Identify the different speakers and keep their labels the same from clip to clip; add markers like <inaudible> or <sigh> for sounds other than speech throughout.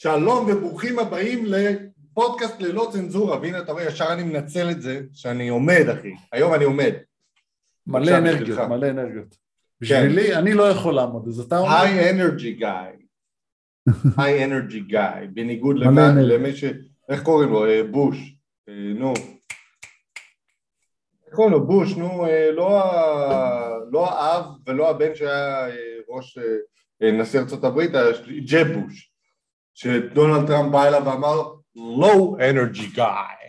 Speaker 1: שלום וברוכים הבאים לפודקאסט ללא צנזורה, והנה אתה רואה, ישר אני מנצל את זה שאני עומד אחי, היום אני עומד.
Speaker 2: מלא אנרגיות,
Speaker 1: בשבילך.
Speaker 2: מלא אנרגיות. בשבילי, אני לא יכול לעמוד, אז אתה אומר,
Speaker 1: היי אנרגי גיא. היי אנרגי גיא, בניגוד. למי ש... איך קוראים לו? אה, בוש. אה, נו. איך קוראים לו? בוש, נו, אה, לא לא האב ולא הבן שהיה ראש נשיא ארצות הברית, ג'ב בוש. שדונלד טראמפ בא אליו ואמר low energy guy.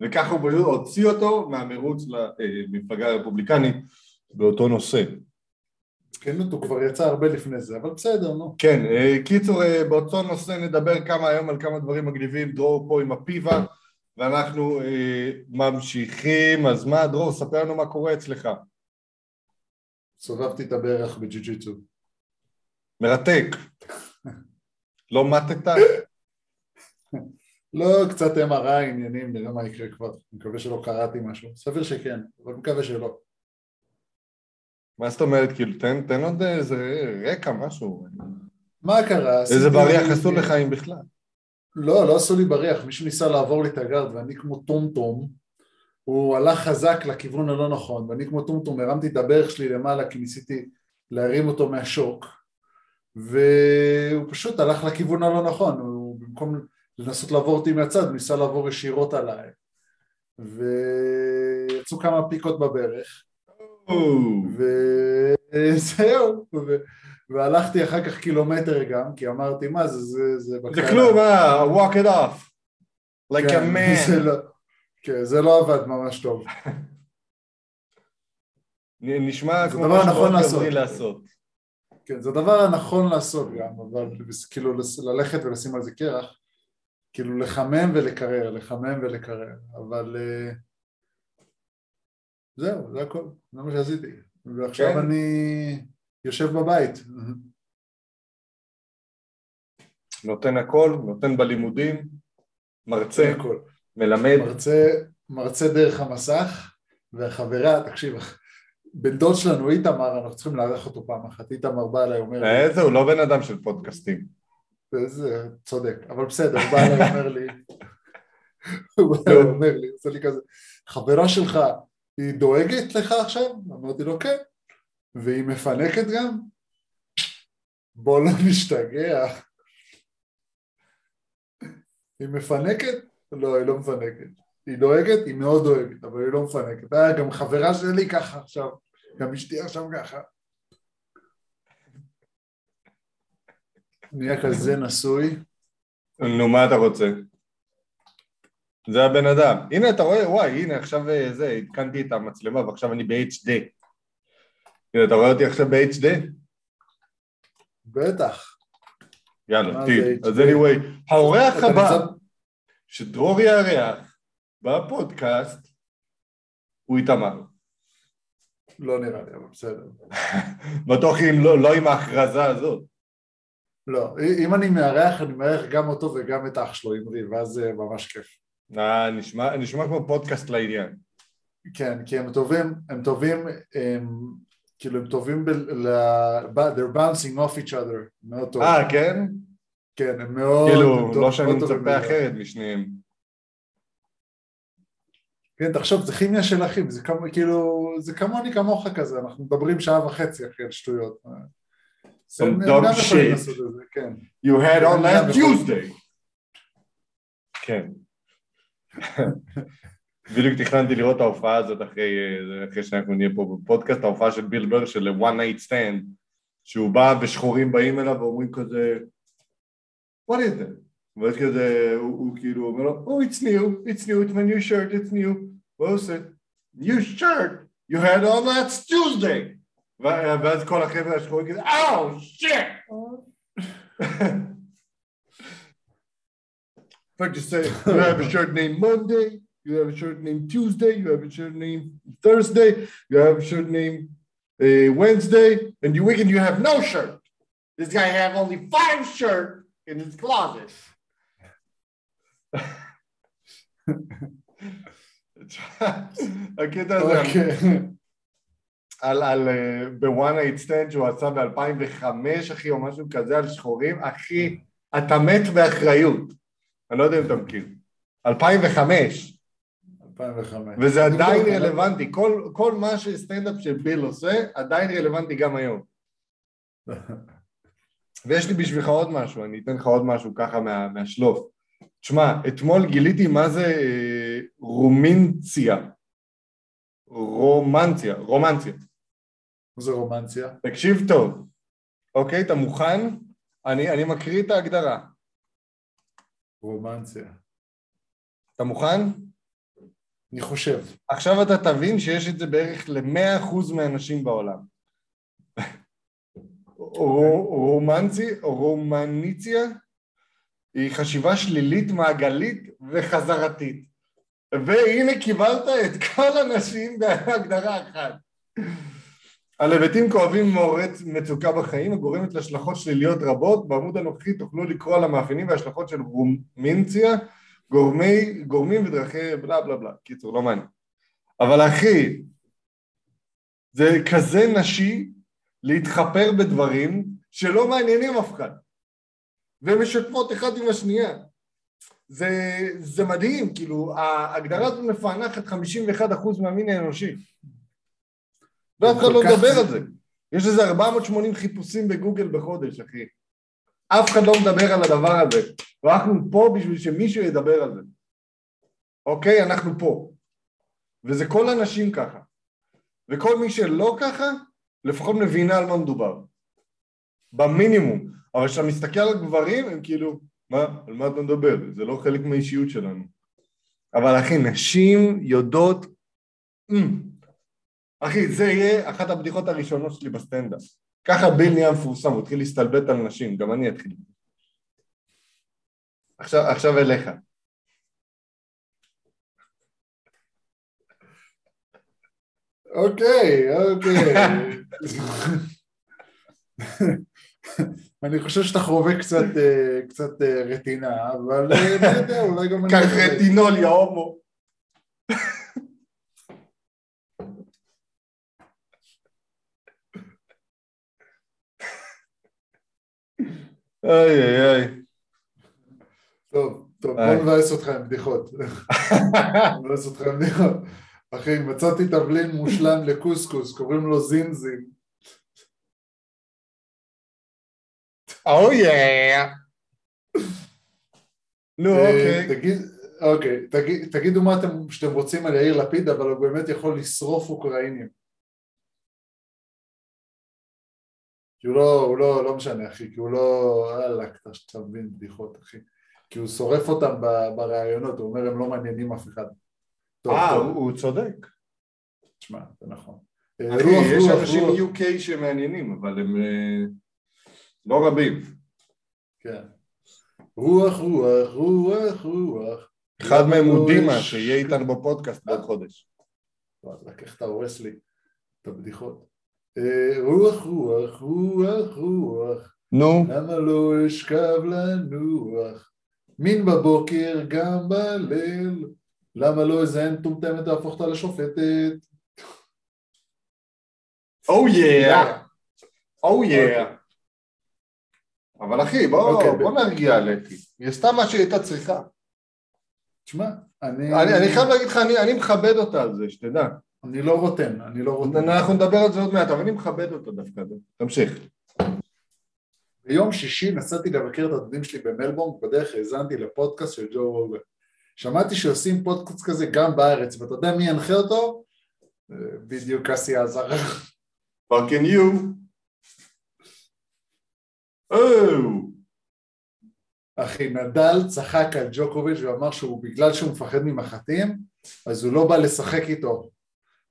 Speaker 1: וככה הוא פשוט הוציא אותו מהמרוץ למפלגה הרפובליקנית באותו נושא.
Speaker 2: כן, הוא כבר יצא הרבה לפני זה, אבל בסדר, נו.
Speaker 1: כן, אה, קיצור, אה, באותו נושא נדבר כמה היום על כמה דברים מגניבים, דרור פה עם הפיבה, ואנחנו אה, ממשיכים, אז מה, דרור, ספר לנו מה קורה אצלך.
Speaker 2: סובבתי את הברך בג'ו-ג'יצו.
Speaker 1: מרתק. לא מתת?
Speaker 2: לא, קצת MRI עניינים, נראה מה יקרה כבר. מקווה שלא קראתי משהו. סביר שכן, אבל מקווה שלא.
Speaker 1: מה זאת אומרת, כאילו, תן, תן עוד איזה רקע, משהו.
Speaker 2: מה קרה?
Speaker 1: איזה בריח עשו לך אם בכלל?
Speaker 2: לא, לא עשו לי בריח, מישהו ניסה לעבור לי את הגארד ואני כמו טומטום, הוא הלך חזק לכיוון הלא נכון ואני כמו טומטום הרמתי את הברך שלי למעלה כי ניסיתי להרים אותו מהשוק והוא פשוט הלך לכיוון הלא נכון, הוא במקום לנסות לעבור אותי מהצד, ניסה לעבור ישירות עליי ויצאו כמה פיקות בברך וזהו, ו... והלכתי אחר כך קילומטר גם, כי אמרתי מה זה, זה, זה
Speaker 1: זה
Speaker 2: בקטנה.
Speaker 1: כלום, אה, walk it off. like a
Speaker 2: כן, <laughs> זה
Speaker 1: man.
Speaker 2: לא, כן, זה לא עבד ממש טוב.
Speaker 1: נשמע
Speaker 2: זה
Speaker 1: כמו משהו
Speaker 2: נכון לעשות.
Speaker 1: לעשות.
Speaker 2: כן, זה הדבר הנכון לעשות גם, אבל כאילו ללכת ולשים על זה קרח, כאילו לחמם ולקרר, לחמם ולקרר, אבל אה, זהו, זה הכל, זה מה שעשיתי. ועכשיו
Speaker 1: כן.
Speaker 2: אני יושב בבית.
Speaker 1: נותן הכל, נותן בלימודים, מרצה,
Speaker 2: הכל.
Speaker 1: מלמד.
Speaker 2: מרצה, מרצה דרך המסך, והחברה, תקשיב, בן דוד שלנו איתמר, אנחנו צריכים לארח אותו פעם אחת, איתמר בא אליי, אומר לי,
Speaker 1: איזה, הוא לא בן אדם של פודקאסטים.
Speaker 2: זה צודק, אבל בסדר, הוא בא אליי, אומר לי, <laughs> הוא בא אליי, אומר לי, עושה לי כזה, חברה שלך, היא דואגת לך עכשיו? אמרתי לו, כן. והיא מפנקת גם? בוא לא נשתגע. היא מפנקת? לא, היא לא מפנקת. היא דואגת? היא מאוד דואגת, אבל היא לא מפנקת. אה, גם חברה שלי ככה עכשיו, גם אשתי עכשיו ככה. נהיה כזה נשוי.
Speaker 1: נו, מה אתה רוצה? זה הבן אדם. הנה, אתה רואה, וואי, הנה, עכשיו אה, זה, עדכנתי את המצלמה ועכשיו אני ב-HD. הנה, אתה רואה אותי עכשיו ב-HD?
Speaker 2: בטח.
Speaker 1: יאללה, טיל. אז anyway, האורח הבא, שדרור יארח בפודקאסט, הוא איתמר.
Speaker 2: לא נראה לי, אבל בסדר. <laughs>
Speaker 1: בטוח אם לא, לא עם ההכרזה הזאת.
Speaker 2: לא, אם אני מארח, אני מארח גם אותו וגם את אח שלו, אמרי, ואז זה ממש כיף.
Speaker 1: אה, נשמע, נשמע כמו פודקאסט לעניין.
Speaker 2: כן, כי הם טובים, הם טובים, הם, כאילו הם טובים ב... ל... they're bouncing off each other, מאוד טוב.
Speaker 1: אה, כן?
Speaker 2: כן, הם מאוד...
Speaker 1: כאילו,
Speaker 2: הם
Speaker 1: לא שאני מצפה. אחרת משניהם. כן,
Speaker 2: תחשוב, זה כימיה של אחים, זה כמו, כאילו, זה כמוני כמוך כזה, אנחנו מדברים שעה וחצי אחרי על שטויות.
Speaker 1: Some
Speaker 2: יכולים
Speaker 1: shit.
Speaker 2: כן.
Speaker 1: You had on last. Tuesday. כן. <laughs> בדיוק תכננתי לראות את ההופעה הזאת אחרי, אחרי שאנחנו נהיה פה בפודקאסט, ההופעה של ביל בר של one night stand, שהוא בא ושחורים באים אליו ואומרים כזה, what is it? ואז כזה, הוא, הוא כאילו אומר לו, oh it's new, it's new, it's my new shirt, it's new, what is it? new shirt, you had on last Tuesday. ו- ואז כל החבר'ה השחורים כזה, oh shit! Like you say, you have a shirt named Monday, you have a shirt named Tuesday, you have a shirt named Thursday, you have a shirt named uh, Wednesday, and you weekend you have no shirt. This guy have only five shirts in his closet. <laughs> הקטע הזה,
Speaker 2: אוקיי.
Speaker 1: על, על, בוואן נייט סטנד שהוא עשה ב-2005 אחי או משהו כזה על שחורים, אחי, אתה מת באחריות. אני לא יודע אם אתה מכיר. 2005.
Speaker 2: 2005.
Speaker 1: וזה עדיין
Speaker 2: לא-
Speaker 1: רלוונטי. כל, כל מה שסטנדאפ של ביל עושה, עדיין רלוונטי גם היום. <laughs> ויש לי בשבילך עוד משהו, אני אתן לך עוד משהו ככה מה, מהשלוף. תשמע, אתמול גיליתי מה זה אה, רומינציה. רומנציה, רומנציה.
Speaker 2: מה זה רומנציה?
Speaker 1: תקשיב טוב, אוקיי? אתה מוכן? אני, אני מקריא את ההגדרה.
Speaker 2: רומנציה.
Speaker 1: אתה מוכן?
Speaker 2: אני חושב.
Speaker 1: עכשיו אתה תבין שיש את זה בערך ל-100% מהאנשים בעולם. רו- רומנצי, רומניציה היא חשיבה שלילית, מעגלית וחזרתית. והנה קיבלת את כל הנשים בהגדרה אחת. על היבטים כואבים מעוררת מצוקה בחיים הגורמת להשלכות שליליות רבות, בעמוד הנוכחי תוכלו לקרוא על המאפיינים וההשלכות של רומינציה, גורמי, גורמים ודרכי בלה בלה בלה. קיצור, לא מעניין. אבל אחי, זה כזה נשי להתחפר בדברים שלא מעניינים אף אחד. והן משתפות אחד עם השנייה. זה, זה מדהים, כאילו, ההגדרה הזאת מפענחת 51% מהמין האנושי. ואף אחד לא מדבר על זה. יש איזה 480 חיפושים בגוגל בחודש, אחי. אף אחד לא מדבר על הדבר הזה. ואנחנו פה בשביל שמישהו ידבר על זה. אוקיי? אנחנו פה. וזה כל הנשים ככה. וכל מי שלא ככה, לפחות מבינה על מה מדובר. במינימום. אבל כשאתה מסתכל על גברים, הם כאילו, מה? על מה אתה מדבר? זה לא חלק מהאישיות שלנו. אבל אחי, נשים יודעות... אמ. אחי, זה יהיה אחת הבדיחות הראשונות שלי בסטנדאפ. ככה ביל נהיה מפורסם, הוא התחיל להסתלבט על נשים, גם אני אתחיל. עכשיו, עכשיו אליך.
Speaker 2: אוקיי, אוקיי. <laughs> אני חושב שאתה חווה קצת, אה, קצת אה, רטינה, אבל לא יודע, אולי גם אני...
Speaker 1: קח רטינול, יא הומו. איי איי איי.
Speaker 2: טוב, טוב. בוא נבאס אותך עם בדיחות. <laughs> נבאס אותך עם בדיחות. אחי, מצאתי תבלין מושלם לקוסקוס, קוראים לו זינזין.
Speaker 1: או יא. נו,
Speaker 2: אה,
Speaker 1: אוקיי.
Speaker 2: תגיד, אוקיי, תגיד- תגידו מה אתם, שאתם רוצים על יאיר לפיד, אבל הוא באמת יכול לשרוף אוקראינים. כי הוא לא, הוא לא, לא משנה אחי, כי הוא לא, וואלה, אתה מבין בדיחות אחי. כי הוא שורף אותם בראיונות, הוא אומר הם לא מעניינים אף אחד.
Speaker 1: אה, הוא צודק.
Speaker 2: תשמע, זה נכון.
Speaker 1: אחי, יש אנשים. מ-UK שמעניינים, אבל הם אה, לא רבים.
Speaker 2: כן. רוח, רוח, רוח, רוח.
Speaker 1: אחד מהם הוא
Speaker 2: לא
Speaker 1: דימה, שיהיה איתנו בפודקאסט בעוד חודש.
Speaker 2: וואלה, איך אתה הורס לי את הבדיחות. אה, רוח, רוח, רוח, רוח,
Speaker 1: נו.
Speaker 2: למה לא אשכב לנוח? מן בבוקר גם בליל, למה לא איזה מטומטמת להפוך אותה לשופטת?
Speaker 1: או יא.
Speaker 2: יאללה.
Speaker 1: או יא. אבל אחי, בוא
Speaker 2: אוקיי,
Speaker 1: בוא נרגיע על אתי. היא עשתה מה שהיא הייתה צריכה.
Speaker 2: תשמע, אני...
Speaker 1: אני אני חייב להגיד לך, אני- אני מכבד אותה על זה, שתדע.
Speaker 2: אני לא רוטן, אני לא רוטן.
Speaker 1: אנחנו נדבר על זה עוד מעט, אבל אני מכבד אותה דווקא. תמשיך.
Speaker 2: ביום שישי נסעתי לבקר את הדודים שלי במלבורן, בדרך האזנתי לפודקאסט של ג'ו רוגן. שמעתי שעושים פודקאסט כזה גם בארץ, ואתה יודע מי ינחה אותו? בדיוק אסי עזר.
Speaker 1: Fucking you.
Speaker 2: אחי, נדל צחק על ג'וקוביץ' ואמר שהוא בגלל שהוא מפחד ממחטים, אז הוא לא בא לשחק איתו.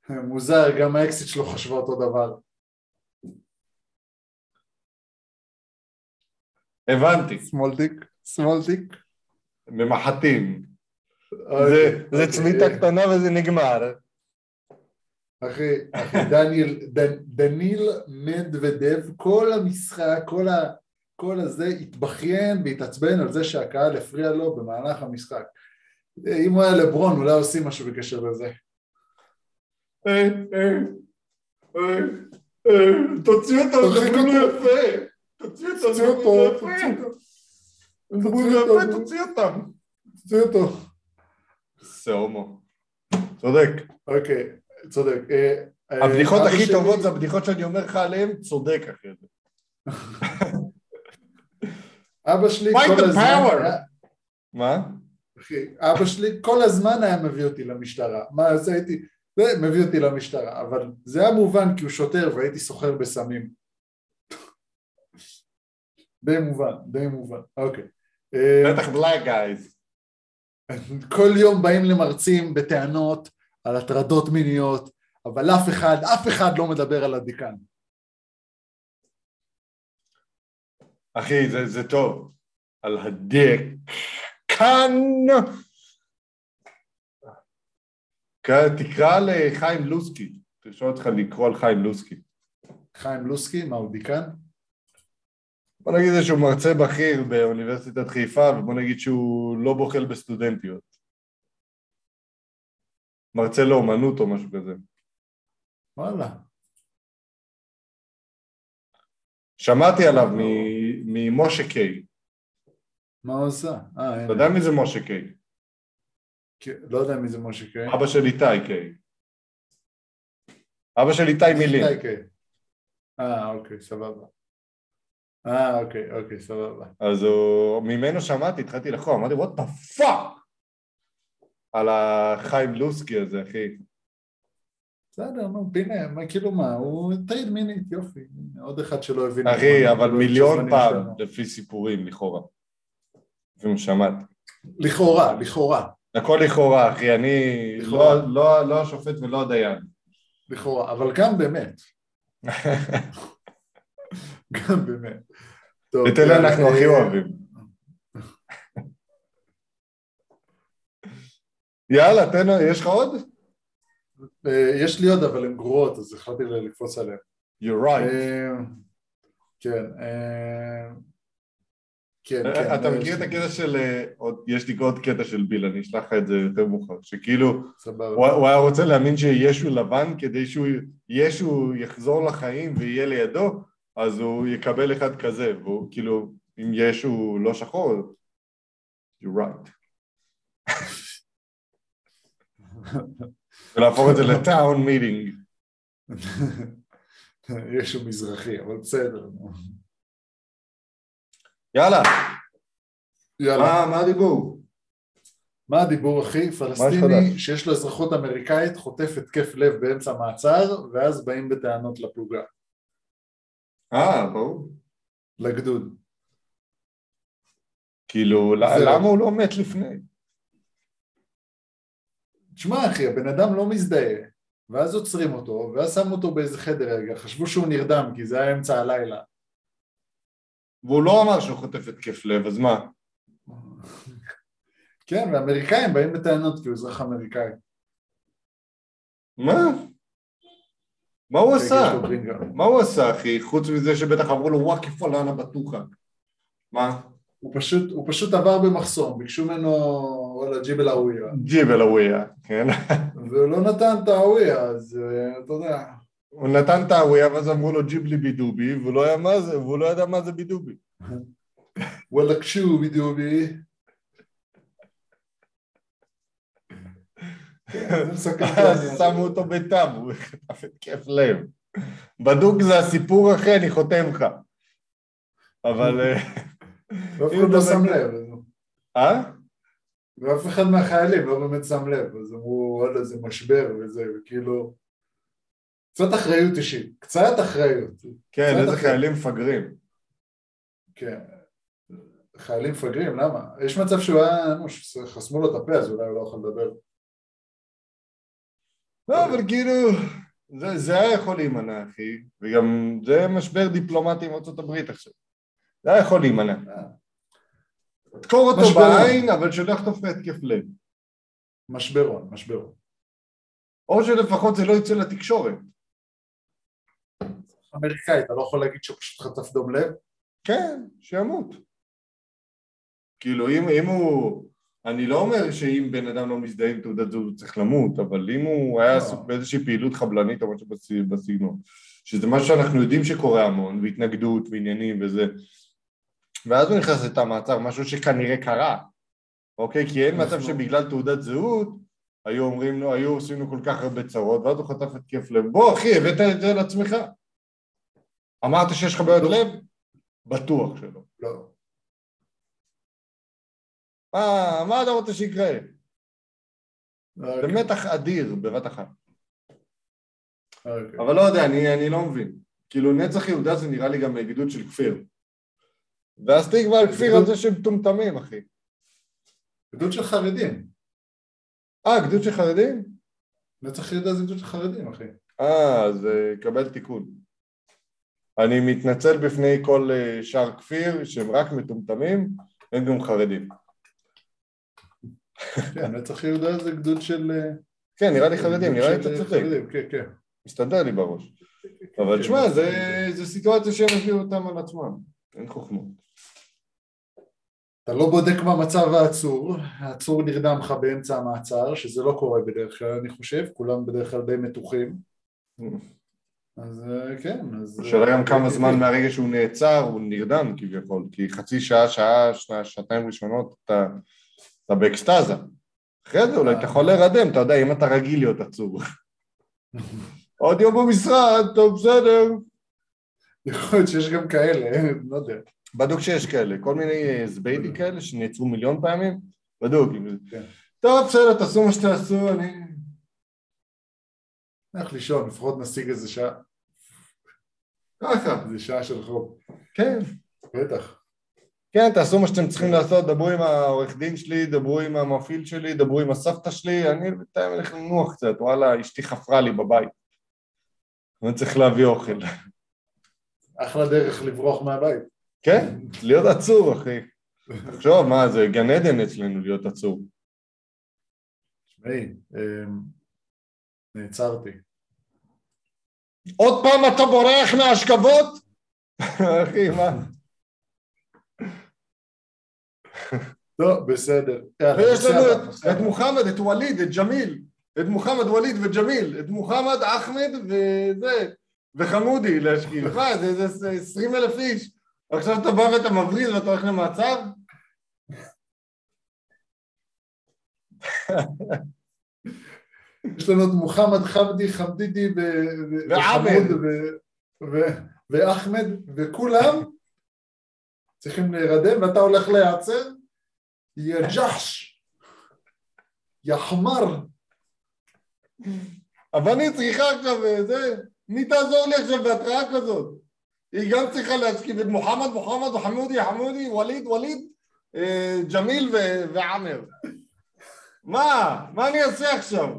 Speaker 2: <laughs> מוזר, גם האקסית שלו חשבה אותו דבר.
Speaker 1: הבנתי.
Speaker 2: Small dick,
Speaker 1: small
Speaker 2: dick.
Speaker 1: ממחטים. זה-
Speaker 2: זה.
Speaker 1: צביטה קטנה וזה נגמר.
Speaker 2: אחי, אחי, דניאל, דנ- דניל מדוודב, כל המשחק, כל, ה, כל הזה התבכיין והתעצבן על זה שהקהל הפריע לו במהלך המשחק. אם הוא היה לברון, אולי עושים משהו בקשר לזה.
Speaker 1: אה, אה, אה, אה, תוציא אותו, מדברים לו. יפה. תוציא אותו,
Speaker 2: תוציא
Speaker 1: לו
Speaker 2: אותו,
Speaker 1: יפה.
Speaker 2: תוציא אותו.
Speaker 1: אומרים לו, "יפה, תוציא אותם.
Speaker 2: תוציא אותו.
Speaker 1: זה הומו. צודק.
Speaker 2: אוקיי, צודק. אה, אה,
Speaker 1: הבדיחות
Speaker 2: אבא
Speaker 1: הכי טובות זה הבדיחות שאני אומר לך עליהן, צודק אחרי זה. <laughs>
Speaker 2: אבא שלי כל
Speaker 1: the
Speaker 2: הזמן. היה-
Speaker 1: מה?
Speaker 2: אחי, אבא שלי כל הזמן היה מביא אותי למשטרה. מה, אז הייתי, זה מביא אותי למשטרה, אבל זה היה מובן כי הוא שוטר והייתי סוחר בסמים. <laughs> די מובן, די מובן, אוקיי. אה,
Speaker 1: בטח בלאק גייז.
Speaker 2: כל יום באים למרצים בטענות על הטרדות מיניות, אבל אף אחד, אף אחד לא מדבר על הדיקן.
Speaker 1: אחי, זה, זה טוב. על הדק. כאן. תקרא לחיים לוסקי. תרשום אותך לקרוא על חיים לוסקי.
Speaker 2: חיים לוסקי, מה הוא דיקן?
Speaker 1: בוא נגיד שהוא מרצה בכיר באוניברסיטת חיפה, ובוא נגיד שהוא לא בוחל בסטודנטיות. מרצה לאומנות או משהו כזה.
Speaker 2: וואלה.
Speaker 1: שמעתי עליו מ- ממשה קיי.
Speaker 2: מה הוא עשה? אה.
Speaker 1: אתה יודע מי זה משה קיי?
Speaker 2: לא יודע מי זה משה קיי.
Speaker 1: אבא של איתי קיי. אבא של איתי מילים.
Speaker 2: איתי קיי. אה, אוקיי, סבבה. אה, אוקיי, אוקיי, סבבה.
Speaker 1: אז הוא, ממנו שמעתי, התחלתי לחקור, אמרתי, what the fuck? על החיים לוסקי הזה, אחי.
Speaker 2: בסדר, נו, פינה, מה, כאילו מה, הוא טייד מינית, יופי. עוד אחד שלא הבין.
Speaker 1: אחי,
Speaker 2: מה,
Speaker 1: אבל מיליון פעם. לפי סיפורים, לכאורה. לפעמים שמעתי.
Speaker 2: לכאורה, לכאורה,
Speaker 1: הכל לכאורה, אחי, אני
Speaker 2: לכאורה.
Speaker 1: לא, לא, לא השופט ולא הדיין.
Speaker 2: לכאורה, אבל גם באמת. גם באמת. טוב,
Speaker 1: את אלה אנחנו
Speaker 2: אה,
Speaker 1: הכי אוהבים. יאללה, תן, יש לך עוד?
Speaker 2: אה, יש לי עוד, אבל הן גרועות, אז החלטתי לקפוץ עליהן.
Speaker 1: You're right.
Speaker 2: אה, כן, אה, כן, כן.
Speaker 1: אתה מכיר את הקטע של, יש לי עוד קטע של ביל, אני אשלח לך את זה יותר מאוחר, שכאילו הוא היה רוצה להאמין שישו לבן כדי שישו יחזור לחיים ויהיה לידו, אז הוא יקבל אחד כזה, והוא כאילו, אם ישו לא שחור, you're right. <laughs> ולהפוך את זה לטאון מיטינג.
Speaker 2: ישו מזרחי, אבל בסדר.
Speaker 1: יאללה,
Speaker 2: יאללה.
Speaker 1: מה מה הדיבור?
Speaker 2: מה הדיבור אחי? פלסטיני? שיש לו אזרחות אמריקאית חוטף התקף לב באמצע מעצר ואז באים בטענות לפלוגה,
Speaker 1: אה, ברור.
Speaker 2: לגדוד.
Speaker 1: כאילו. למה הוא לא מת לפני?
Speaker 2: תשמע אחי, הבן אדם לא מזדהה ואז עוצרים אותו ואז שמו אותו באיזה חדר רגע, חשבו שהוא נרדם כי זה היה אמצע הלילה.
Speaker 1: והוא לא אמר שהוא חוטף התקף לב, אז מה? <laughs>
Speaker 2: כן, ואמריקאים באים בטענות כי הוא אזרח אמריקאי.
Speaker 1: מה? מה הוא עשה? מה הוא עשה, אחי? חוץ מזה שבטח אמרו לו, וואקי פולנה בטוחה. מה?
Speaker 2: הוא פשוט, הוא פשוט עבר במחסום, ביקשו ממנו וואלה ג'יבל האוויה
Speaker 1: ג'יבל הוויה, כן?
Speaker 2: והוא לא נתן את האוויה אז אה, אתה יודע
Speaker 1: הוא נתן את הוויה ואז אמרו לו ג'יבלי בידובי, והוא לא, היה מה זה, והוא לא ידע מה זה בידובי.
Speaker 2: וואלה קשו בדיובי כן,
Speaker 1: אז. שמו אותו בטאב, הוא חטף התקף לב. בדוק זה הסיפור אחי, אני חותם לך. אבל... אה,
Speaker 2: לא שם לב
Speaker 1: אה?
Speaker 2: ואף אחד מהחיילים לא באמת שם לב אז אמרו וואלה זה משבר וזה וכאילו קצת אחריות אישית, קצת אחריות
Speaker 1: כן, איזה. חיילים מפגרים.
Speaker 2: כן חיילים מפגרים, למה? יש מצב שהוא היה, נו, שחסמו לו את הפה אז אולי הוא לא יכול לדבר
Speaker 1: לא, אבל כאילו, זה, זה היה יכול להימנע, אחי, וגם זה משבר דיפלומטי עם ארה"ב עכשיו. זה היה יכול להימנע. דקור אותו
Speaker 2: משבר.
Speaker 1: בעין, אבל שלא יחטוף בהתקף לב.
Speaker 2: משברון, משברון
Speaker 1: או שלפחות זה לא יצא לתקשורת.
Speaker 2: אמריקאי, אתה לא יכול להגיד שהוא פשוט חטף דום לב?
Speaker 1: כן, שימות. כאילו, אם, אם הוא... אני לא אומר שאם בן אדם לא מזדהה עם תעודת זהות הוא צריך למות, אבל אם הוא היה
Speaker 2: לא.
Speaker 1: עסוק באיזושהי פעילות חבלנית או משהו בסגנון, שזה משהו שאנחנו יודעים שקורה המון, והתנגדות ועניינים וזה, ואז הוא נכנס לתא מעצר, משהו שכנראה קרה, אוקיי? כי אין מצב
Speaker 2: אנחנו-
Speaker 1: שבגלל תעודת זהות היו אומרים לו, היו עושים לו כל כך הרבה צרות, ואז הוא חטף התקף לב. בוא אחי, הבאת את זה לעצמך. אמרת שיש לך בעיות לב? בטוח שלא.
Speaker 2: לא.
Speaker 1: מה, מה אתה רוצה שיקרה?
Speaker 2: אוקיי,
Speaker 1: זה מתח אדיר בבת אחת.
Speaker 2: אוקיי.
Speaker 1: אבל לא יודע, אני, אני לא מבין. כאילו נצח יהודה זה נראה לי גם גדוד של כפיר. ואז תקבע על כפיר על זה שהם מטומטמים, אחי.
Speaker 2: גדוד של חרדים.
Speaker 1: אה, גדוד של חרדים?
Speaker 2: נצח יהודה זה גדוד של חרדים, אחי.
Speaker 1: אה, אז אה, קבל תיקון. אני מתנצל בפני כל אה, שאר כפיר שהם רק מטומטמים, הם גם חרדים.
Speaker 2: כן, נצח יהודה זה גדוד של... אה,
Speaker 1: כן, נראה לי חרדים, נראה לי אתה צודק.
Speaker 2: כן, כן.
Speaker 1: מסתדר לי בראש. אבל
Speaker 2: כן,
Speaker 1: תשמע,
Speaker 2: נצח
Speaker 1: זה,
Speaker 2: יהודה.
Speaker 1: זה סיטואציה שהם הביאו אותם על עצמם. אין חוכמות.
Speaker 2: אתה לא בודק מה מצב העצור, העצור נרדם לך באמצע המעצר, שזה לא קורה בדרך כלל, אני חושב, כולם בדרך כלל די מתוחים. אז אה, כן, אז...
Speaker 1: השאלה גם
Speaker 2: אה,
Speaker 1: כמה
Speaker 2: אה,
Speaker 1: זמן מהרגע שהוא נעצר הוא נרדם כביכול, כי חצי שעה, שעה, שנה, שעתיים ראשונות אתה, אתה באקסטזה. אחרי זה אולי אתה יכול להירדם, אתה יודע, אם אתה רגיל להיות עצור. <laughs> עוד יום במשרד, טוב בסדר.
Speaker 2: יכול להיות שיש גם כאלה, אה, לא יודע.
Speaker 1: בדוק שיש כאלה, כל מיני אה, זביידי כאלה שנעצרו מיליון פעמים, בדוק.
Speaker 2: כן.
Speaker 1: טוב בסדר, תעשו מה שתעשו, אני...
Speaker 2: הלך לישון, לפחות נשיג איזה שעה,
Speaker 1: ככה,
Speaker 2: איזה שעה של חוב.
Speaker 1: כן.
Speaker 2: בטח.
Speaker 1: כן, תעשו מה שאתם צריכים לעשות, דברו עם העורך דין שלי, דברו עם המפעיל שלי, דברו עם הסבתא שלי, אני בינתיים הולך לנוח קצת, וואלה, אשתי חפרה לי בבית. אני צריך להביא אוכל.
Speaker 2: אחלה דרך לברוח מהבית.
Speaker 1: כן, להיות עצור, אחי. תחשוב, מה, זה גן עדן אצלנו להיות עצור.
Speaker 2: תשמעי, אמ, נעצרתי.
Speaker 1: עוד פעם אתה בורח מהשכבות? אחי, מה?
Speaker 2: טוב, בסדר. יאללה,
Speaker 1: ויש לנו את-. מוחמד, את ווליד, את ג'מיל. את מוחמד, ווליד וג'מיל. את מוחמד, אחמד וזה, וחמודי להשכיב. <laughs> מה, זה זה 20 אלף איש. עכשיו אתה בא ואתה מבריז ואתה הולך למעצר?
Speaker 2: יש לנו את מוחמד חמדי, חמדידי. וחמוד ואחמד, וכולם צריכים להירדם, ואתה הולך להיעצר? יא ג'חש, יא חמר.
Speaker 1: אבל אני צריכה עכשיו, אה, זה, מי תעזור לי עכשיו בהתראה כזאת? היא גם צריכה להשכיב את מוחמד, מוחמד, חמודי, חמודי, ווליד, ווליד, אה, ג'מיל ועמר. מה? מה אני אעשה עכשיו?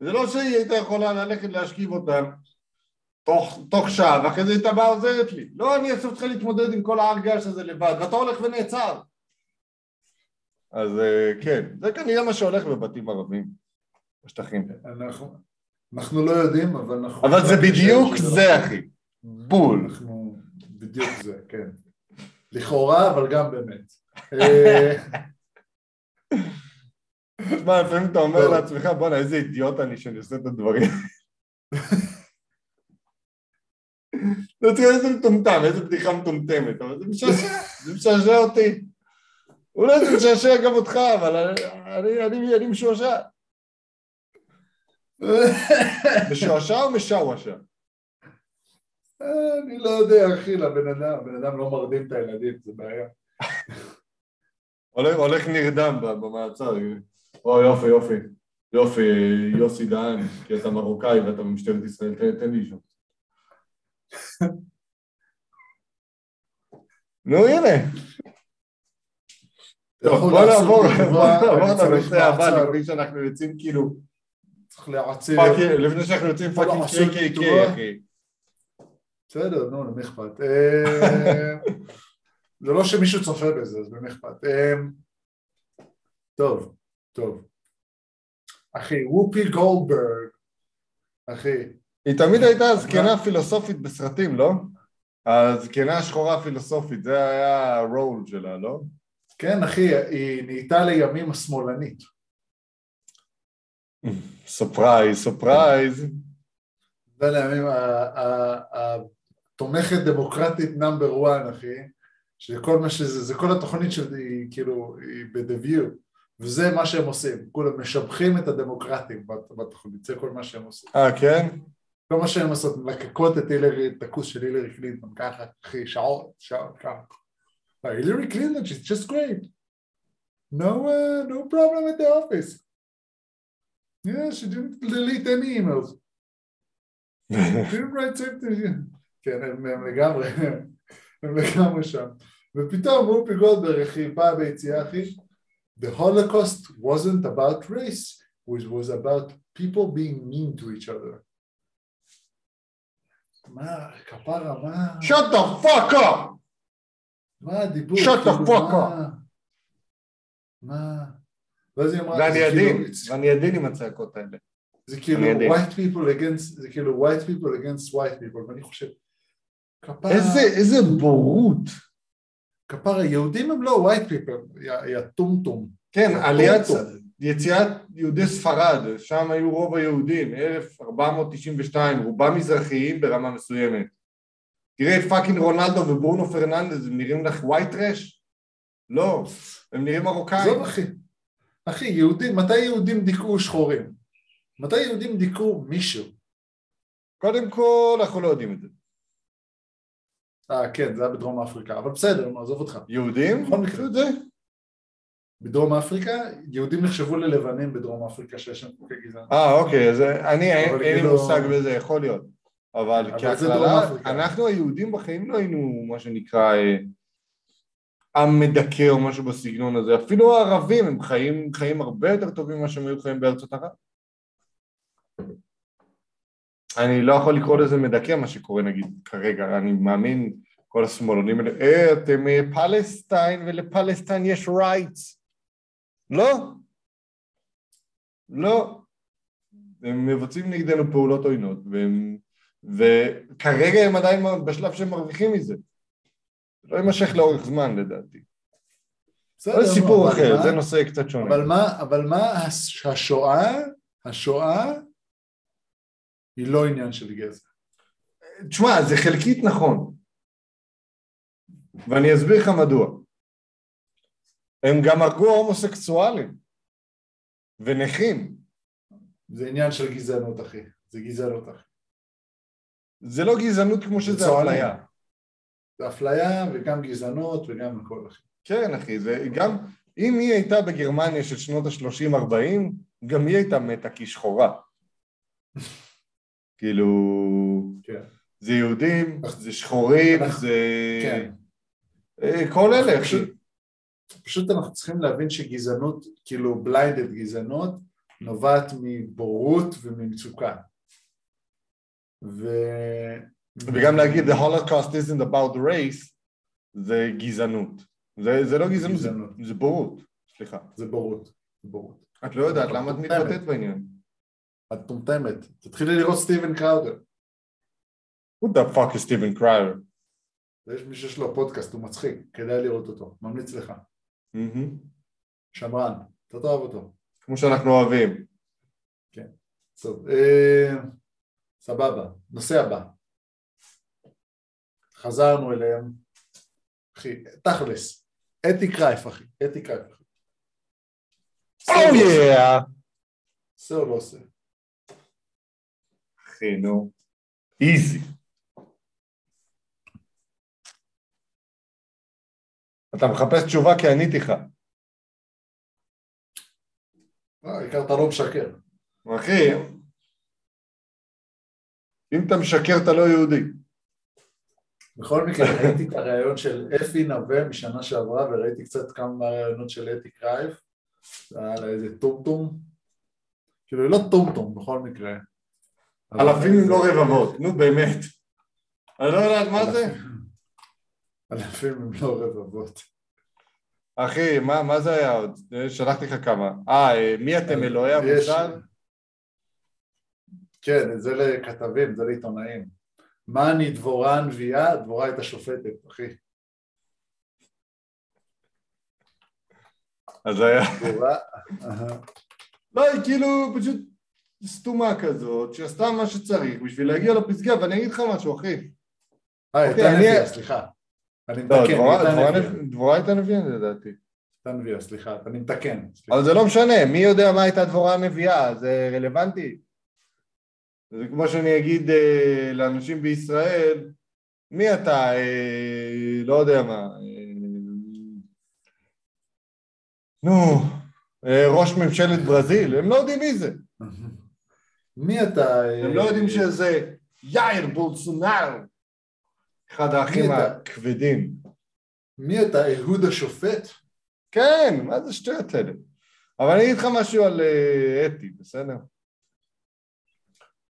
Speaker 1: זה לא שהיא הייתה יכולה ללכת להשכיב אותם תוך, תוך שעה, ואחרי זה הייתה באה עוזרת לי. לא, אני עכשיו צריכה להתמודד עם כל ההר געש הזה לבד, ואתה הולך ונעצר. אז אה, כן, זה כנראה מה שהולך בבתים ערבים, בשטחים.
Speaker 2: אנחנו, אנחנו לא יודעים, אבל אנחנו...
Speaker 1: אבל זה בדיוק זה. אחי. בול.
Speaker 2: אנחנו... בדיוק זה, כן. לכאורה, אבל גם באמת. <laughs> אה,
Speaker 1: תשמע, לפעמים אתה אומר. לעצמך, בואנה, איזה אידיוט אני שאני עושה את הדברים. <laughs> אתה צריך איזה מטומטם, איזה בדיחה מטומטמת, אבל זה משעשע, זה משעשע אותי. אולי זה משעשע גם אותך, אבל אני- משועשע. <laughs> משועשע או משעשע?
Speaker 2: אני לא יודע, אחי, לבן אדם, הבן אדם לא מרדים את הילדים, זה בעיה.
Speaker 1: הולך, נרדם במעצר. או יופי, יופי. יופי, יוסי דהן, כי אתה מרוקאי ואתה במשטרת ישראל, תן, לי אישור. <laughs> נו הנה, בוא נעבור, לנושא הבא לפני שאנחנו יוצאים כאילו,
Speaker 2: צריך.
Speaker 1: Fucking- לפני שאנחנו יוצאים
Speaker 2: בוא fucking לי
Speaker 1: KKK
Speaker 2: טובה.
Speaker 1: אחי.
Speaker 2: בסדר, נו, למי אכפת? אה, זה לא שמישהו צופה בזה, אז למי אכפת? אה, טוב, טוב. אחי, וופי גולדברג, אחי,
Speaker 1: היא תמיד הייתה זקנה פילוסופית בסרטים, לא? הזקנה השחורה הפילוסופית, זה היה הרול שלה, לא?
Speaker 2: כן אחי, היא נהייתה לימים השמאלנית.
Speaker 1: surprise, surprise.
Speaker 2: זה לימים התומכת דמוקרטית number 1 אחי, שכל מה שזה, זה כל התוכנית שלי, כאילו, היא ב-The View, וזה מה שהם עושים, כולם משבחים את הדמוקרטים בת- בתוכנית, זה כל מה שהם עושים.
Speaker 1: אה, כן?
Speaker 2: כל מה שהם עושות, מלקקות את הילרי, את הכוס של הילרי קלינטון, ככה, אחי, שעות, שעות, ככה. הילרי קלינטון, she's just great. No, uh, no problem at the office. Yeah, she didn't delete any emails. <laughs> didn't write something. כן, הם, הם לגמרי, הם לגמרי שם. ופתאום אופי גולדברג, אחי, בא ביציאה, אחי, The Holocaust wasn't about race, it was about people being mean to each other. מה, כפרה, מה,
Speaker 1: shut the fuck up!
Speaker 2: מה הדיבור?
Speaker 1: Shut the
Speaker 2: כאילו,
Speaker 1: fuck
Speaker 2: מה- מה? ואז היא אמרה,
Speaker 1: ואני
Speaker 2: זה כאילו-
Speaker 1: עדין, ואני עדין עם הצעקות האלה.
Speaker 2: זה כאילו
Speaker 1: אני יודע.
Speaker 2: white people against, זה כאילו white people against white people, ואני חושב, כפרה,
Speaker 1: איזה, איזה בורות.
Speaker 2: כפרה, יהודים הם לא white people, יא- טומטום.
Speaker 1: כן, עליית. יציאת יהודי ספרד, שם היו רוב היהודים, 1492, רובם מזרחיים ברמה מסוימת. תראה את fucking רונלדו וברונו פרננדז, הם נראים לך white trash? לא, הם נראים מרוקאים.
Speaker 2: עזוב אחי, אחי, יהודים, מתי יהודים דיכאו שחורים? מתי יהודים דיכאו מישהו?
Speaker 1: קודם כל, אנחנו לא יודעים את זה.
Speaker 2: אה כן, זה היה בדרום אפריקה, אבל בסדר, נו, עזוב אותך.
Speaker 1: יהודים?
Speaker 2: בכל מקרה.
Speaker 1: זה?
Speaker 2: בדרום אפריקה, יהודים נחשבו ללבנים בדרום אפריקה שיש שם חוקי גזענות.
Speaker 1: אה, אוקיי, אז אני, אין לי
Speaker 2: כאילו-
Speaker 1: מושג בזה, יכול להיות. אבל
Speaker 2: אבל
Speaker 1: כהכללה. אנחנו היהודים בחיים לא היינו, מה שנקרא, אה, עם מדכא או משהו בסגנון הזה. אפילו הערבים הם חיים, חיים הרבה יותר טובים ממה שהם היו חיים בארצות ערב. אני לא יכול לקרוא לזה מדכא מה שקורה נגיד כרגע, אני מאמין כל השמאלונים האלה, אה, אתם אה, פלסטיין ולפלסטיין יש רייטס. לא. לא. הם מבצעים נגדנו פעולות עוינות, והם, וכרגע הם עדיין בשלב שהם מרוויחים מזה. זה לא יימשך לאורך זמן לדעתי.
Speaker 2: בסדר,
Speaker 1: זה סיפור אחר,
Speaker 2: מה-
Speaker 1: זה נושא קצת שונה.
Speaker 2: אבל מה, אבל מה הש- השואה, השואה היא לא עניין של גזע.
Speaker 1: תשמע, זה חלקית נכון. ואני אסביר לך מדוע. הם גם הרגו הומוסקסואלים ונכים.
Speaker 2: זה עניין של גזענות, אחי. זה גזענות, אחי.
Speaker 1: זה לא גזענות כמו שזה. אפליה.
Speaker 2: זה אפליה וגם גזענות וגם הכל, אחי.
Speaker 1: כן, אחי, זה גם... אם היא הייתה בגרמניה של שנות ה-30-40, גם היא הייתה מתה כשחורה. <laughs> כאילו...
Speaker 2: כן.
Speaker 1: זה יהודים, זה שחורים,
Speaker 2: אנחנו-
Speaker 1: זה...
Speaker 2: כן.
Speaker 1: אה, כל אלה.
Speaker 2: פשוט- פשוט אנחנו צריכים להבין שגזענות, כאילו בליינדד גזענות, נובעת מבורות וממצוקה. ו...
Speaker 1: וגם להגיד the holocaust isn't about race זה גזענות. זה, זה לא גזענות, זה,
Speaker 2: גזענות.
Speaker 1: זה בורות. סליחה.
Speaker 2: זה בורות. זה בורות.
Speaker 1: את לא יודעת למה את. מתבטאת בעניין.
Speaker 2: את מטומטמת. תתחילי לראות סטיבן קראודר.
Speaker 1: Who the fuck is Stephen Cryer?
Speaker 2: יש מי שיש לו פודקאסט, הוא מצחיק, כדאי לראות אותו, ממליץ לך.
Speaker 1: מהמם.
Speaker 2: שמרן, אתה תאהב אותו.
Speaker 1: כמו שאנחנו אוהבים.
Speaker 2: טוב, אה, סבבה, נושא הבא. חזרנו אליהם. אחי, תכלס, אתי קרייף, אחי, אתי קרייף. אחי.
Speaker 1: Oh
Speaker 2: או לא עושה?
Speaker 1: yeah!
Speaker 2: עושה או לא עושה?
Speaker 1: אחי, נו. איזי. אתה מחפש תשובה כי עניתי לך.
Speaker 2: אה, העיקר אתה לא משקר.
Speaker 1: אחי, אם אתה משקר אתה לא יהודי.
Speaker 2: בכל מקרה, ראיתי את הראיון של אפי נווה משנה שעברה, וראיתי קצת כמה ראיונות של אתי קרייף. זה היה לה איזה טומטום. כאילו, לא טומטום בכל מקרה.
Speaker 1: אלפים אם לא רבבות, נו באמת. אני לא יודעת מה זה.
Speaker 2: אלפים אם לא רבבות.
Speaker 1: אחי, מה, מה זה היה עוד? שלחתי לך כמה. אה, מי אתם אלוהי
Speaker 2: יש-
Speaker 1: המוסר?
Speaker 2: כן, זה לכתבים, זה לעיתונאים. מה אני דבורה הנביאה? דבורה הייתה שופטת, אחי.
Speaker 1: אז היה...
Speaker 2: דבורה...
Speaker 1: לא, היא כאילו פשוט סתומה כזאת, שעשתה מה שצריך בשביל להגיע לפסגה, ואני אגיד לך משהו, אחי.
Speaker 2: אה,
Speaker 1: אוקיי,
Speaker 2: הייתה
Speaker 1: אני-
Speaker 2: נביאה, סליחה. אני
Speaker 1: לא,
Speaker 2: מתקן,
Speaker 1: דבורה-
Speaker 2: הייתה נביאה.
Speaker 1: לדעתי.
Speaker 2: הייתה נביאה, סליחה, אני מתקן.
Speaker 1: אבל זה לא משנה, מי יודע מה הייתה דבורה הנביאה, זה רלוונטי. זה כמו שאני אגיד אה, לאנשים בישראל, מי אתה, אה, לא יודע מה, אה, נו, אה, ראש ממשלת ברזיל, הם לא יודעים מי זה,
Speaker 2: מי אתה?
Speaker 1: הם לא יודעים שזה יאיר בולסונארו, אחד האחים? הכבדים.
Speaker 2: מי אתה? אהוד השופט?
Speaker 1: כן, מה זה שטויות האלה? אבל אני אגיד לך משהו על אה, אתי, בסדר?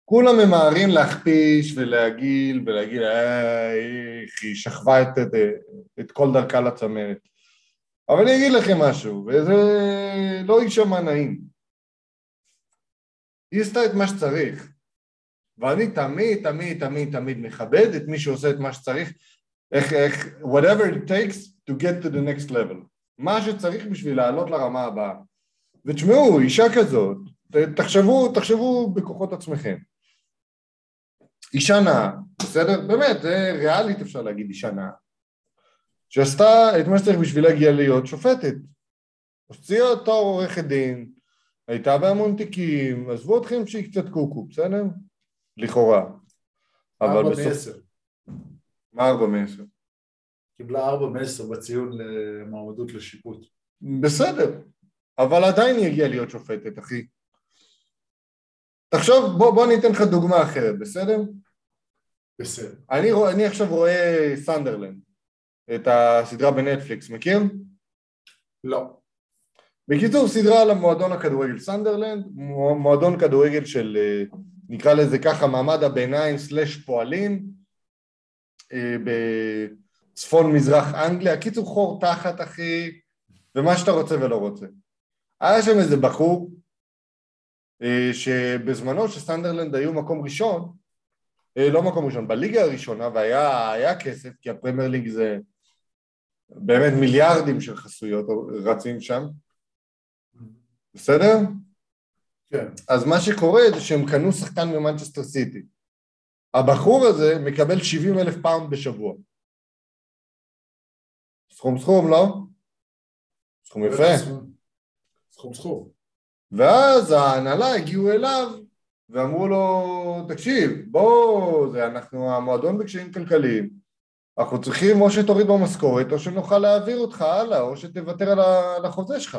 Speaker 1: כולם ממהרים להכפיש ולהגעיל ולהגיד, אה, איך היא שכבה את, את, את כל דרכה לצמרת. אבל אני אגיד לכם משהו, וזה לא יישמע נעים. היא עשתה את מה שצריך, ואני תמיד, תמיד, תמיד, תמיד מכבד את מי שעושה את מה שצריך, איך, איך, whatever it takes to get to the next level. מה שצריך בשביל לעלות לרמה הבאה. ותשמעו, אישה כזאת, תחשבו, תחשבו בכוחות עצמכם. אישה נאה, בסדר? באמת, זה ריאלית אפשר להגיד אישה נאה. שעשתה את מה שצריך בשביל להגיע להיות שופטת. הוציאה תואר עורכת דין, הייתה בהמון תיקים, עזבו אתכם שהיא קצת קוקו, בסדר? לכאורה. אבל
Speaker 2: ארבע. מעשר.
Speaker 1: מה ארבע מעשר?
Speaker 2: קיבלה ארבע מעשר בציון למועמדות לשיפוט.
Speaker 1: בסדר, אבל עדיין היא הגיעה להיות שופטת, אחי. תחשוב, בוא, בוא אני אתן לך דוגמה אחרת, בסדר?
Speaker 2: בסדר.
Speaker 1: אני, רוא- אני עכשיו רואה סנדרלנד, את הסדרה בנטפליקס, מכיר?
Speaker 2: לא.
Speaker 1: בקיצור, סדרה על המועדון הכדורגל סנדרלנד, מו- מועדון כדורגל של, אה, נקרא לזה ככה, מעמד הביניים slash פועלים, אה, בצפון מזרח אנגליה, קיצור חור תחת אחי, ומה שאתה רוצה ולא רוצה. היה שם איזה בחור, אה, שבזמנו שסנדרלנד היו מקום ראשון, לא מקום ראשון, בליגה הראשונה, והיה היה כסף, כי הפרמייר ליג זה באמת מיליארדים של חסויות רצים שם, בסדר?
Speaker 2: כן.
Speaker 1: אז מה שקורה זה שהם קנו שחקן ממנצ'סטר סיטי. הבחור הזה מקבל 70 אלף פאונד בשבוע. סכום סכום, לא? סכום יפה.
Speaker 2: סכום- סכום סכום.
Speaker 1: ואז ההנהלה הגיעו אליו ואמרו לו, תקשיב, בוא, זה, אנחנו המועדון בקשיים כלכליים, אנחנו צריכים או שתוריד במשכורת או שנוכל להעביר אותך הלאה, או שתוותר על החוזה שלך.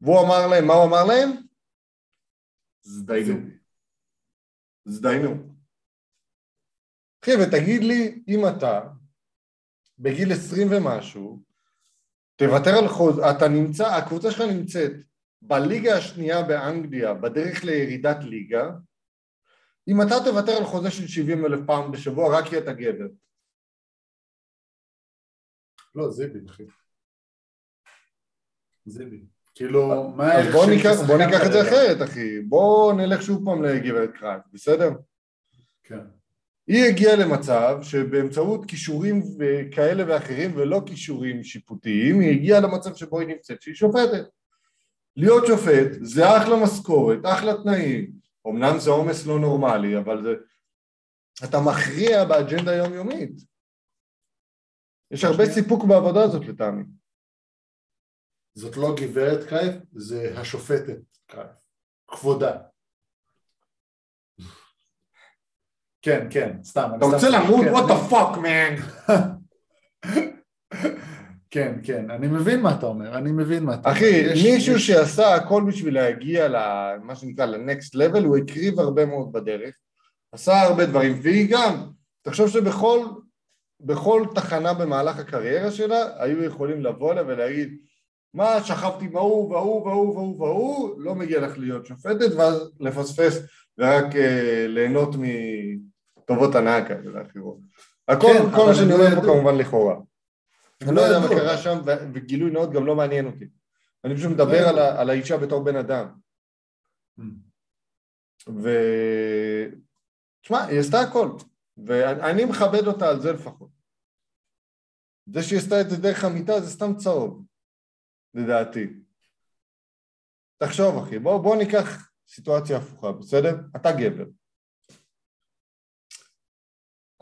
Speaker 1: והוא אמר להם, מה הוא אמר להם? זדיינו. זדיינו. אחי, ותגיד לי, אם אתה בגיל עשרים ומשהו, תוותר על חוז... אתה נמצא, הקבוצה שלך נמצאת בליגה השנייה באנגליה, בדרך לירידת ליגה, אם אתה תוותר על חוזה של 70 אלף פעם בשבוע רק כי אתה גבר.
Speaker 2: לא, זיבי, אחי. זיבי. כאילו, מה
Speaker 1: אז
Speaker 2: הערך
Speaker 1: בוא
Speaker 2: של
Speaker 1: ניקח, בוא ניקח את זה? אחרת, אחי. בוא נלך שוב פעם לגברת קרייף, בסדר?
Speaker 2: כן.
Speaker 1: היא הגיעה למצב שבאמצעות כישורים כאלה ואחרים ולא כישורים שיפוטיים, היא הגיעה למצב שבו היא נמצאת שהיא שופטת. להיות שופט זה אחלה משכורת, אחלה תנאים. אמנם זה עומס לא נורמלי, אבל זה... אתה מכריע באג'נדה היומיומית. יש הרבה סיפוק בעבודה הזאת לטעמי.
Speaker 2: זאת לא גברת קרייף, זה השופטת קרייף. כבודה. כן, כן, סתם.
Speaker 1: אתה רוצה למות?
Speaker 2: כן,
Speaker 1: what the fuck man?
Speaker 2: כן, כן, אני מבין מה אתה אומר, אני מבין מה אתה אומר.
Speaker 1: אחי,
Speaker 2: יש-
Speaker 1: מישהו
Speaker 2: יש-
Speaker 1: שעשה הכל בשביל להגיע למה שנקרא ל-next level, הוא הקריב הרבה מאוד בדרך, עשה הרבה דברים, והיא גם, תחשוב שבכל בכל תחנה במהלך הקריירה שלה, היו יכולים לבוא אליה ולהגיד, מה, שכבתי עם ההוא וההוא וההוא וההוא וההוא, לא מגיע לך להיות שופטת, ואז לפספס ורק אה, ליהנות מטובות הנאה כאלה ואחרות. הכל,
Speaker 2: כן,
Speaker 1: כל מה שאני
Speaker 2: הם לא
Speaker 1: אומר פה. כמובן לכאורה. אני לא
Speaker 2: לא
Speaker 1: יודע מה. קרה שם, וגילוי נאות גם לא מעניין אותי. אני פשוט מדבר
Speaker 2: ידעו.
Speaker 1: על, ה- על האישה בתור בן אדם.
Speaker 2: Mm.
Speaker 1: ו... תשמע, היא עשתה הכל, ואני מכבד אותה על זה לפחות. זה שהיא עשתה את זה דרך המיטה זה סתם צהוב, לדעתי. תחשוב אחי, בוא, בוא ניקח סיטואציה הפוכה, בסדר? אתה גבר.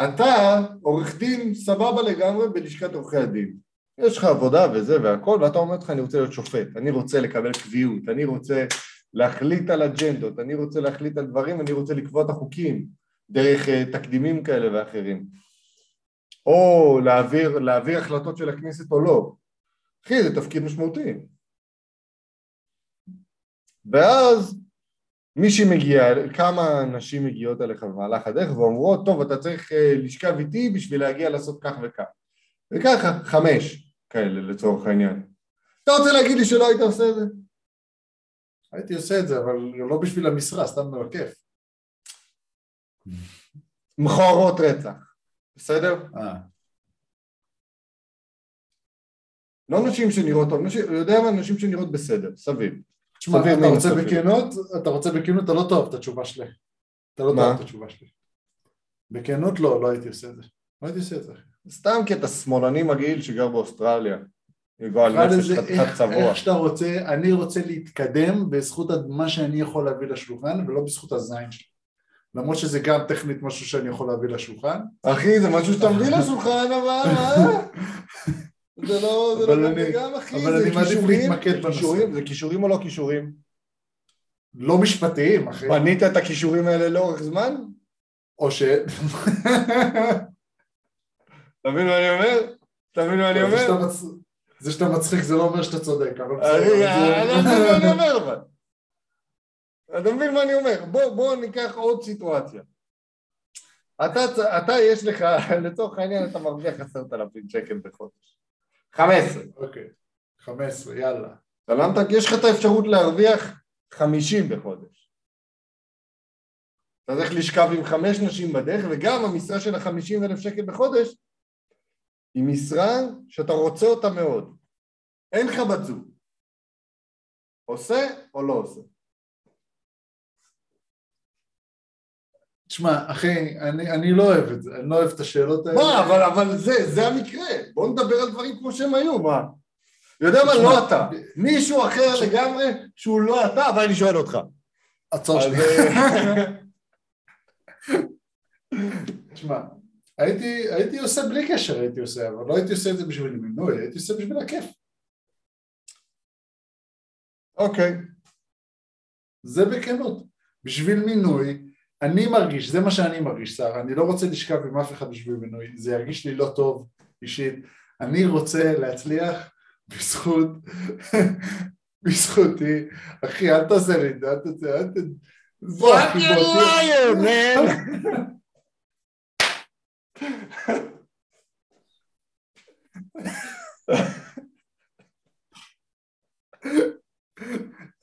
Speaker 1: אתה עורך דין סבבה לגמרי בלשכת עורכי הדין. יש לך עבודה וזה והכל, ואתה אומר לך אני רוצה להיות שופט, אני רוצה לקבל קביעות, אני רוצה להחליט על אג'נדות, אני רוצה להחליט על דברים, אני רוצה לקבוע את החוקים דרך uh, תקדימים כאלה ואחרים. או להעביר, להעביר החלטות של הכנסת או לא. אחי, זה תפקיד משמעותי. ואז מישהי מגיעה, כמה נשים מגיעות אליך במהלך הדרך ואומרות, טוב, אתה צריך אה, לשכב איתי בשביל להגיע לעשות כך וכך. וככה, חמש כאלה לצורך העניין. אתה רוצה להגיד לי שלא היית עושה את זה?
Speaker 2: הייתי עושה את זה, אבל לא בשביל המשרה, סתם בכיף. <laughs>
Speaker 1: מכוערות רצח, בסדר?
Speaker 2: אה.
Speaker 1: לא נשים שנראות טוב, נשים, יודע מה, נשים שנראות בסדר, סביר.
Speaker 2: תשמע, אתה רוצה. בכנות, אתה רוצה בכנות, אתה לא תאהב את התשובה שלי. אתה לא? תאהב את התשובה שלי. בכנות לא, לא הייתי עושה את זה. לא הייתי עושה את זה.
Speaker 1: סתם כי אתה שמאלני מגעיל שגר באוסטרליה.
Speaker 2: אחד
Speaker 1: נפש חתיכת צבוע.
Speaker 2: איך שאתה רוצה, אני רוצה להתקדם בזכות מה שאני יכול להביא לשולחן ולא בזכות הזין שלי. למרות שזה גם טכנית משהו שאני יכול להביא לשולחן.
Speaker 1: אחי, זה משהו שאתה מביא לשולחן, אבל... <laughs> זה לא, זה לא
Speaker 2: אני-
Speaker 1: גם אחי,
Speaker 2: אבל
Speaker 1: זה
Speaker 2: אני מעדיף
Speaker 1: כישורים,
Speaker 2: להתמקד
Speaker 1: זה
Speaker 2: בנושא.
Speaker 1: כישורים, זה כישורים או לא כישורים?
Speaker 2: לא משפטיים, אחי.
Speaker 1: בנית את הכישורים האלה לאורך זמן?
Speaker 2: או ש... <laughs>
Speaker 1: אתה מבין מה אני אומר? אתה מבין מה אני אומר?
Speaker 2: זה שאתה מצחיק זה לא אומר שאתה צודק, אבל
Speaker 1: אחי,
Speaker 2: בסדר.
Speaker 1: אני לא מבין מה אני אומר אבל. <laughs> אתה מבין מה אני אומר? בוא, ניקח עוד סיטואציה. אתה יש לך, <laughs> לצורך העניין אתה מרוויח עשרת אלפים שקל בחודש. חמש עשרה.
Speaker 2: אוקיי, 15, יאללה.
Speaker 1: סלמת? יש לך את האפשרות להרוויח חמישים בחודש. אתה צריך לשכב עם חמש נשים בדרך, וגם המשרה של החמישים אלף שקל בחודש היא משרה שאתה רוצה אותה מאוד. אין לך בת זוג. עושה או לא עושה?
Speaker 2: תשמע, אחי, אני, אני לא אוהב את זה, אני לא אוהב את השאלות האלה.
Speaker 1: מה, אבל, אבל זה, זה המקרה. בוא נדבר על דברים כמו שהם היו, מה? יודע מה? לא אתה. מישהו אחר לגמרי שהוא לא אתה, אבל אני שואל אותך.
Speaker 2: עצור שנייה.
Speaker 1: אה, <laughs>
Speaker 2: תשמע, הייתי, הייתי עושה בלי קשר, הייתי עושה, אבל לא הייתי עושה את זה בשביל מינוי, הייתי עושה בשביל הכיף.
Speaker 1: אוקיי.
Speaker 2: זה בכנות. בשביל מינוי, אני מרגיש, זה מה שאני מרגיש, שר, אני לא רוצה לשכב עם אף אחד בשביל מינוי, זה ירגיש לי לא טוב אישית, אני רוצה להצליח בזכות, <laughs> בזכותי, אחי אל תעשה לי את זה, אל תעשה, אל ת... זו אחי,
Speaker 1: Fucking
Speaker 2: בוא,
Speaker 1: liar, <laughs> <laughs> man!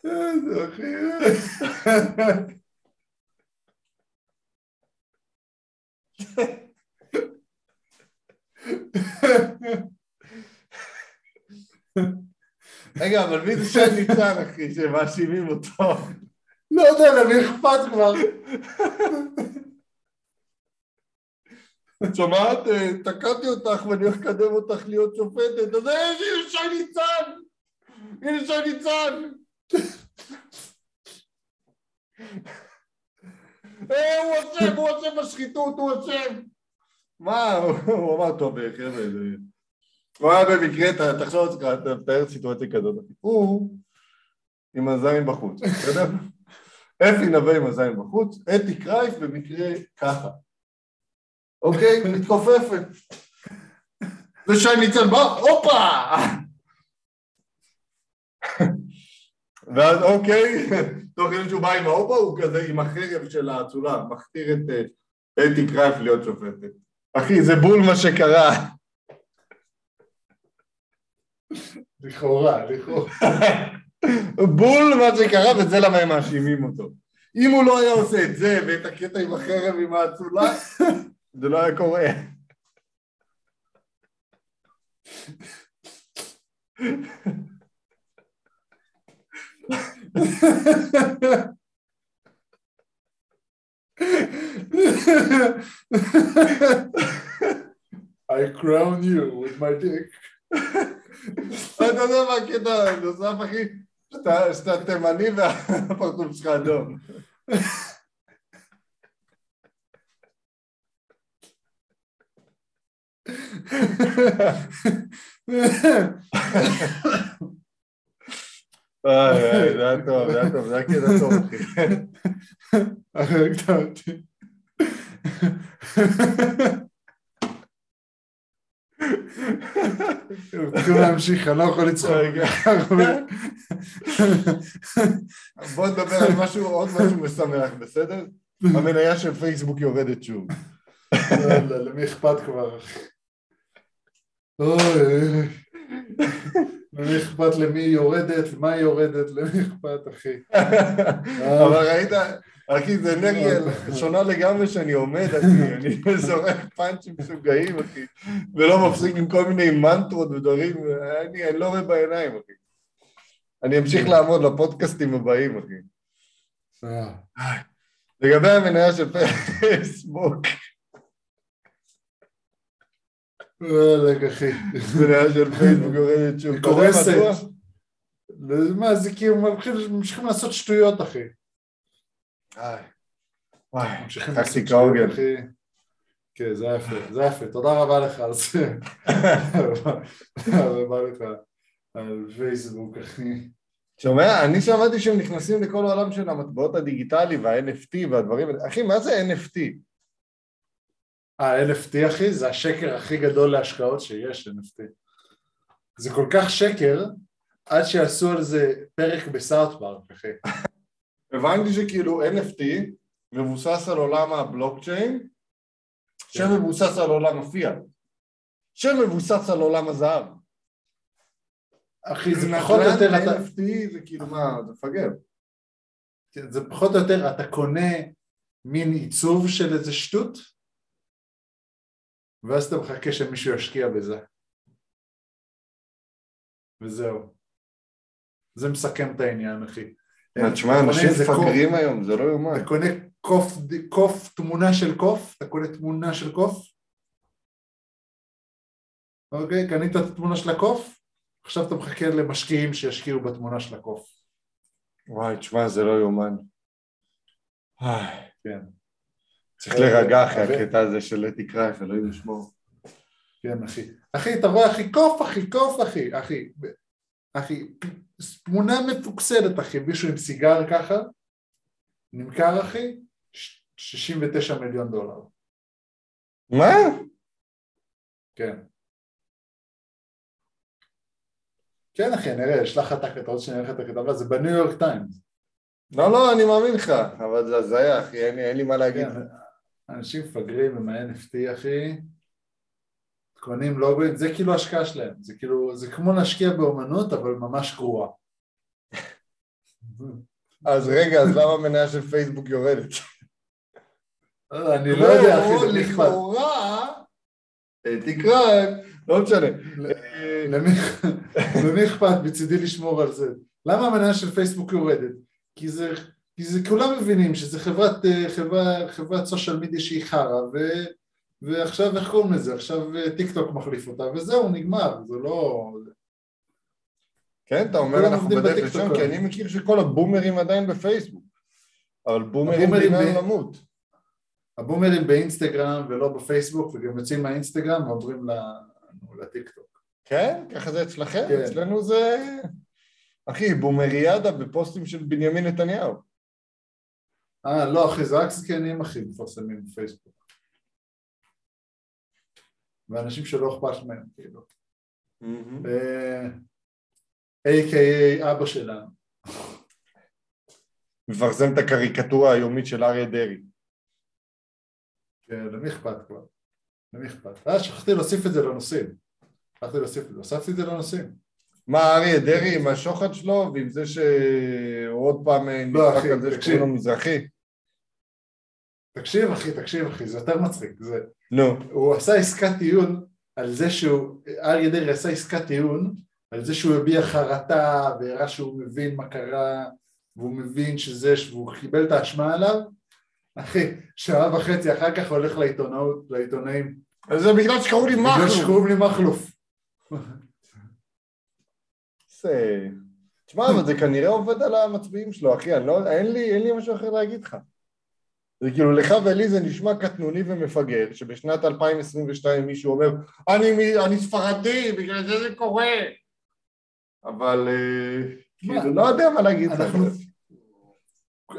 Speaker 2: איזה אחי.
Speaker 1: רגע, אבל מי זה שי ניצן, אחי, שמאשימים אותו?
Speaker 2: לא יודע, למי אכפת כבר?
Speaker 1: את שומעת? אה, תקעתי אותך ואני הולך לקדם אותך להיות שופטת, אז הנה שי ניצן! הנה שי ניצן! אה, הוא אשם, הוא אשם בשחיתות, הוא אשם! מה, הוא אמר, טוב, חבר'ה. הוא היה במקרה, תחשוב על עצמך, אתה מתאר סיטואציה כזאת, הוא עם הזין בחוץ, בסדר? אפי נווה עם הזין בחוץ, אתי קרייף במקרה ככה. אוקיי? מתכופפת. ושי ניצן בא, הופה! ואז אוקיי, תוך כדי שהוא בא עם ההופה, הוא כזה עם החרב של האצולה, מכתיר את אה, אתי קרייף להיות שופטת. אחי, זה בול מה שקרה.
Speaker 2: לכאורה, לכאורה.
Speaker 1: בול מה שקרה, וזה למה הם מאשימים אותו. אם הוא לא היה עושה את זה, ואת הקטע עם החרב עם האצולה, זה לא היה קורה. <laughs>
Speaker 2: I crown you with my dick.
Speaker 1: אתה יודע מה הקטע הנוסף, אחי? שאתה- שאתה תימני והפרצוף שלך אדום. זה היה טוב, זה היה טוב, זה היה קטע טוב, אחי.
Speaker 2: הקטע אותי. צריכים להמשיך, אני לא יכול לצחוק.
Speaker 1: בוא נדבר על משהו, עוד משהו משמח, בסדר? המניה של פייסבוק יורדת שוב.
Speaker 2: למי אכפת כבר, אוי. למי אכפת למי היא יורדת, מה היא יורדת, למי אכפת, אחי? <laughs>
Speaker 1: אבל ראית, אחי, זה אנרגיה <laughs> שונה לגמרי שאני עומד, אחי, <laughs> אני זורק פאנצ'ים משוגעים, אחי, ולא מפסיק עם כל מיני מנטרות ודברים, אני לא רואה בעיניים, אחי. אני אמשיך לעמוד לפודקאסטים הבאים, אחי.
Speaker 2: אה,
Speaker 1: לגבי המניה של פייסבוק,
Speaker 2: וואלכ, אחי.
Speaker 1: מניה של פייסבוק יורדת שוב.
Speaker 2: היא קורסת. מה, זה כאילו, ממשיכים- לעשות שטויות, אחי.
Speaker 1: וואי,
Speaker 2: ממשיכים לעשות. שטויות, אחי. כן, זה היה יפה, זה היה יפה. תודה רבה לך על זה. <laughs> תודה רבה לך על פייסבוק, אחי.
Speaker 1: שומע? אני שמעתי שהם נכנסים לכל העולם של המטבעות הדיגיטלי וה-NFT והדברים. אחי, מה זה NFT?
Speaker 2: ה-NFT, אחי, זה השקר הכי גדול להשקעות שיש, NFT. זה כל כך שקר, עד שיעשו על זה פרק בסאוט פארק, אחי.
Speaker 1: הבנתי שכאילו NFT מבוסס על עולם הבלוקצ'יין, שמבוסס על עולם הפיאט, שמבוסס על עולם הזהב.
Speaker 2: אחי, זה פחות או יותר, אתה,
Speaker 1: NFT זה כאילו מה, זה מפגר.
Speaker 2: כן, זה פחות או יותר, אתה קונה מין עיצוב של איזה שטות, ואז אתה מחכה שמישהו ישקיע בזה. וזהו. זה מסכם את העניין, אחי.
Speaker 1: מה, תשמע, אנשים מפגרים היום, זה לא יאומן.
Speaker 2: אתה קונה קוף, קוף, תמונה של קוף, אתה קונה תמונה של קוף, אוקיי, קנית את התמונה של הקוף, עכשיו אתה מחכה למשקיעים שישקיעו בתמונה של הקוף.
Speaker 1: וואי, תשמע, זה לא יאומן.
Speaker 2: כן,
Speaker 1: צריך להירגע אחרי
Speaker 2: אה,
Speaker 1: הקטע הזה של קרייף, אלוהים ישמור.
Speaker 2: כן, אחי. אחי, אתה רואה, אחי, קוף, אחי, קוף, אחי, אחי. אחי, תמונה מפוקסלת, אחי, מישהו עם סיגר ככה, נמכר, אחי, ש- 69 מיליון דולר.
Speaker 1: מה?
Speaker 2: כן. כן, אחי, נראה, יש לך את רוצה שאני אראה לך את הכתבה? זה בניו יורק טיימס.
Speaker 1: לא, לא, אני מאמין לך, אבל זה הזיה, אחי, אין לי- אין לי מה להגיד.
Speaker 2: אנשים מפגרים עם ה-NFT, אחי, קונים לוגוים, זה כאילו השקעה שלהם, זה כאילו, זה כמו להשקיע באומנות, אבל ממש גרועה.
Speaker 1: אז רגע, אז למה המניה של פייסבוק יורדת?
Speaker 2: אה, אני לא יודע, אחי, זה
Speaker 1: לא,
Speaker 2: נכבד.
Speaker 1: לכאורה, אה, תקרא, לא משנה.
Speaker 2: למי אכפת מצידי לשמור על זה? למה המניה של פייסבוק יורדת? כי זה, כי זה כולם מבינים שזה חברת, אה, חברה, חברת social media שהיא חרא ו, ועכשיו איך קוראים לזה? עכשיו אה, טיק טוק מחליף אותה וזהו נגמר, זה לא...
Speaker 1: כן, אתה אומר אנחנו בדרך לשם, כי. אני מכיר שכל הבומרים עדיין בפייסבוק. אבל בומרים דינם
Speaker 2: ב-
Speaker 1: למות.
Speaker 2: הבומרים באינסטגרם ולא בפייסבוק וגם יוצאים מהאינסטגרם ועוברים לטיק טוק.
Speaker 1: כן? ככה זה אצלכם?
Speaker 2: כן.
Speaker 1: אצלנו זה... אחי, בומריאדה בפוסטים של בנימין נתניהו.
Speaker 2: אה לא אחי זה רק זקנים אחי מפרסמים בפייסבוק ואנשים שלא אכפת מהם כאילו אה, A.K.A אבא שלנו
Speaker 1: מפרסם את הקריקטורה היומית של אריה דרעי.
Speaker 2: כן, למי אכפת כבר? למי אכפת? אה, שכחתי להוסיף את זה לנושאים. שכחתי להוסיף את זה, הוספתי את זה לנושאים.
Speaker 1: מה, אריה דרעי עם השוחד שלו, ועם זה שהוא עוד פעם
Speaker 2: לא,
Speaker 1: נדפק
Speaker 2: אחי,
Speaker 1: על זה. שקוראים לו מזרחי?
Speaker 2: תקשיב אחי, תקשיב אחי, זה יותר מצחיק. זה,
Speaker 1: נו.
Speaker 2: הוא עשה עסקת טיעון על זה שהוא, אריה דרעי עשה עסקת טיעון על זה שהוא הביע חרטה והראה שהוא מבין מה קרה והוא מבין שזה, והוא קיבל את האשמה עליו. אחי, שעה וחצי אחר כך הולך לעיתונאות, לעיתונאים.
Speaker 1: זה בגלל שקראו לי
Speaker 2: בגלל
Speaker 1: מכלוף.
Speaker 2: שקוראים לי מכלוף.
Speaker 1: תשמע, אבל זה כנראה עובד על המצביעים שלו, אחי, אני לא, אין לי, אין לי משהו אחר להגיד לך. זה כאילו לך ולי זה נשמע קטנוני ומפגר, שבשנת 2022 מישהו אומר, אני, אני ספרדי, בגלל זה זה קורה. אבל אה, כאילו, לא יודע מה להגיד לך.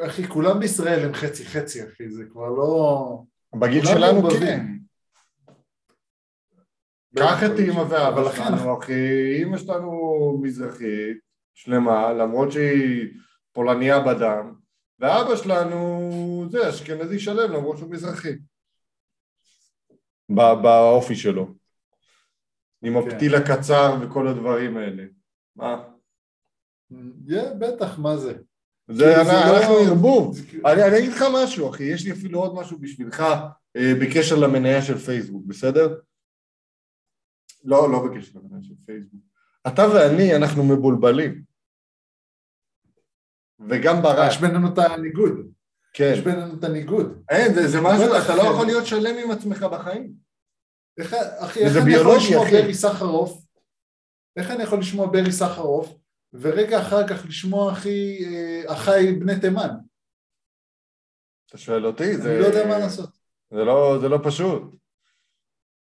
Speaker 2: אחי, כולם בישראל הם חצי חצי, אחי, זה כבר לא...
Speaker 1: בגיל שלנו
Speaker 2: מעורבבים.
Speaker 1: כן. קח את אימא ואבא שלנו, אחי, אימא שלנו מזרחית, שלמה, למרות שהיא פולניה בדם, ואבא שלנו זה אשכנזי שלם, למרות שהוא מזרחי. ב- באופי שלו. עם
Speaker 2: כן.
Speaker 1: הפתיל הקצר וכל הדברים האלה. מה?
Speaker 2: בטח, מה זה?
Speaker 1: זה
Speaker 2: כאילו, לא-
Speaker 1: אנחנו ערבוב.
Speaker 2: כאילו-
Speaker 1: אני, אני אגיד לך משהו, אחי, יש לי אפילו עוד משהו בשבילך אה, בקשר למניה של פייסבוק, בסדר? לא, לא בקשר למניה של פייסבוק. אתה ואני, אנחנו מבולבלים. וגם ברק,
Speaker 2: יש בינינו את הניגוד.
Speaker 1: כן.
Speaker 2: יש בינינו את הניגוד.
Speaker 1: אין, זה, זה משהו, אתה לא
Speaker 2: כן.
Speaker 1: יכול להיות שלם עם עצמך בחיים.
Speaker 2: איך, אחי, איך אני יכול לשמוע
Speaker 1: אחי.
Speaker 2: ברי סחרוף? איך אני יכול לשמוע ברי סחרוף, ורגע אחר כך לשמוע אחי, אה, אחיי בני תימן?
Speaker 1: אתה שואל אותי, זה...
Speaker 2: אני לא יודע מה לעשות.
Speaker 1: זה לא, זה לא פשוט.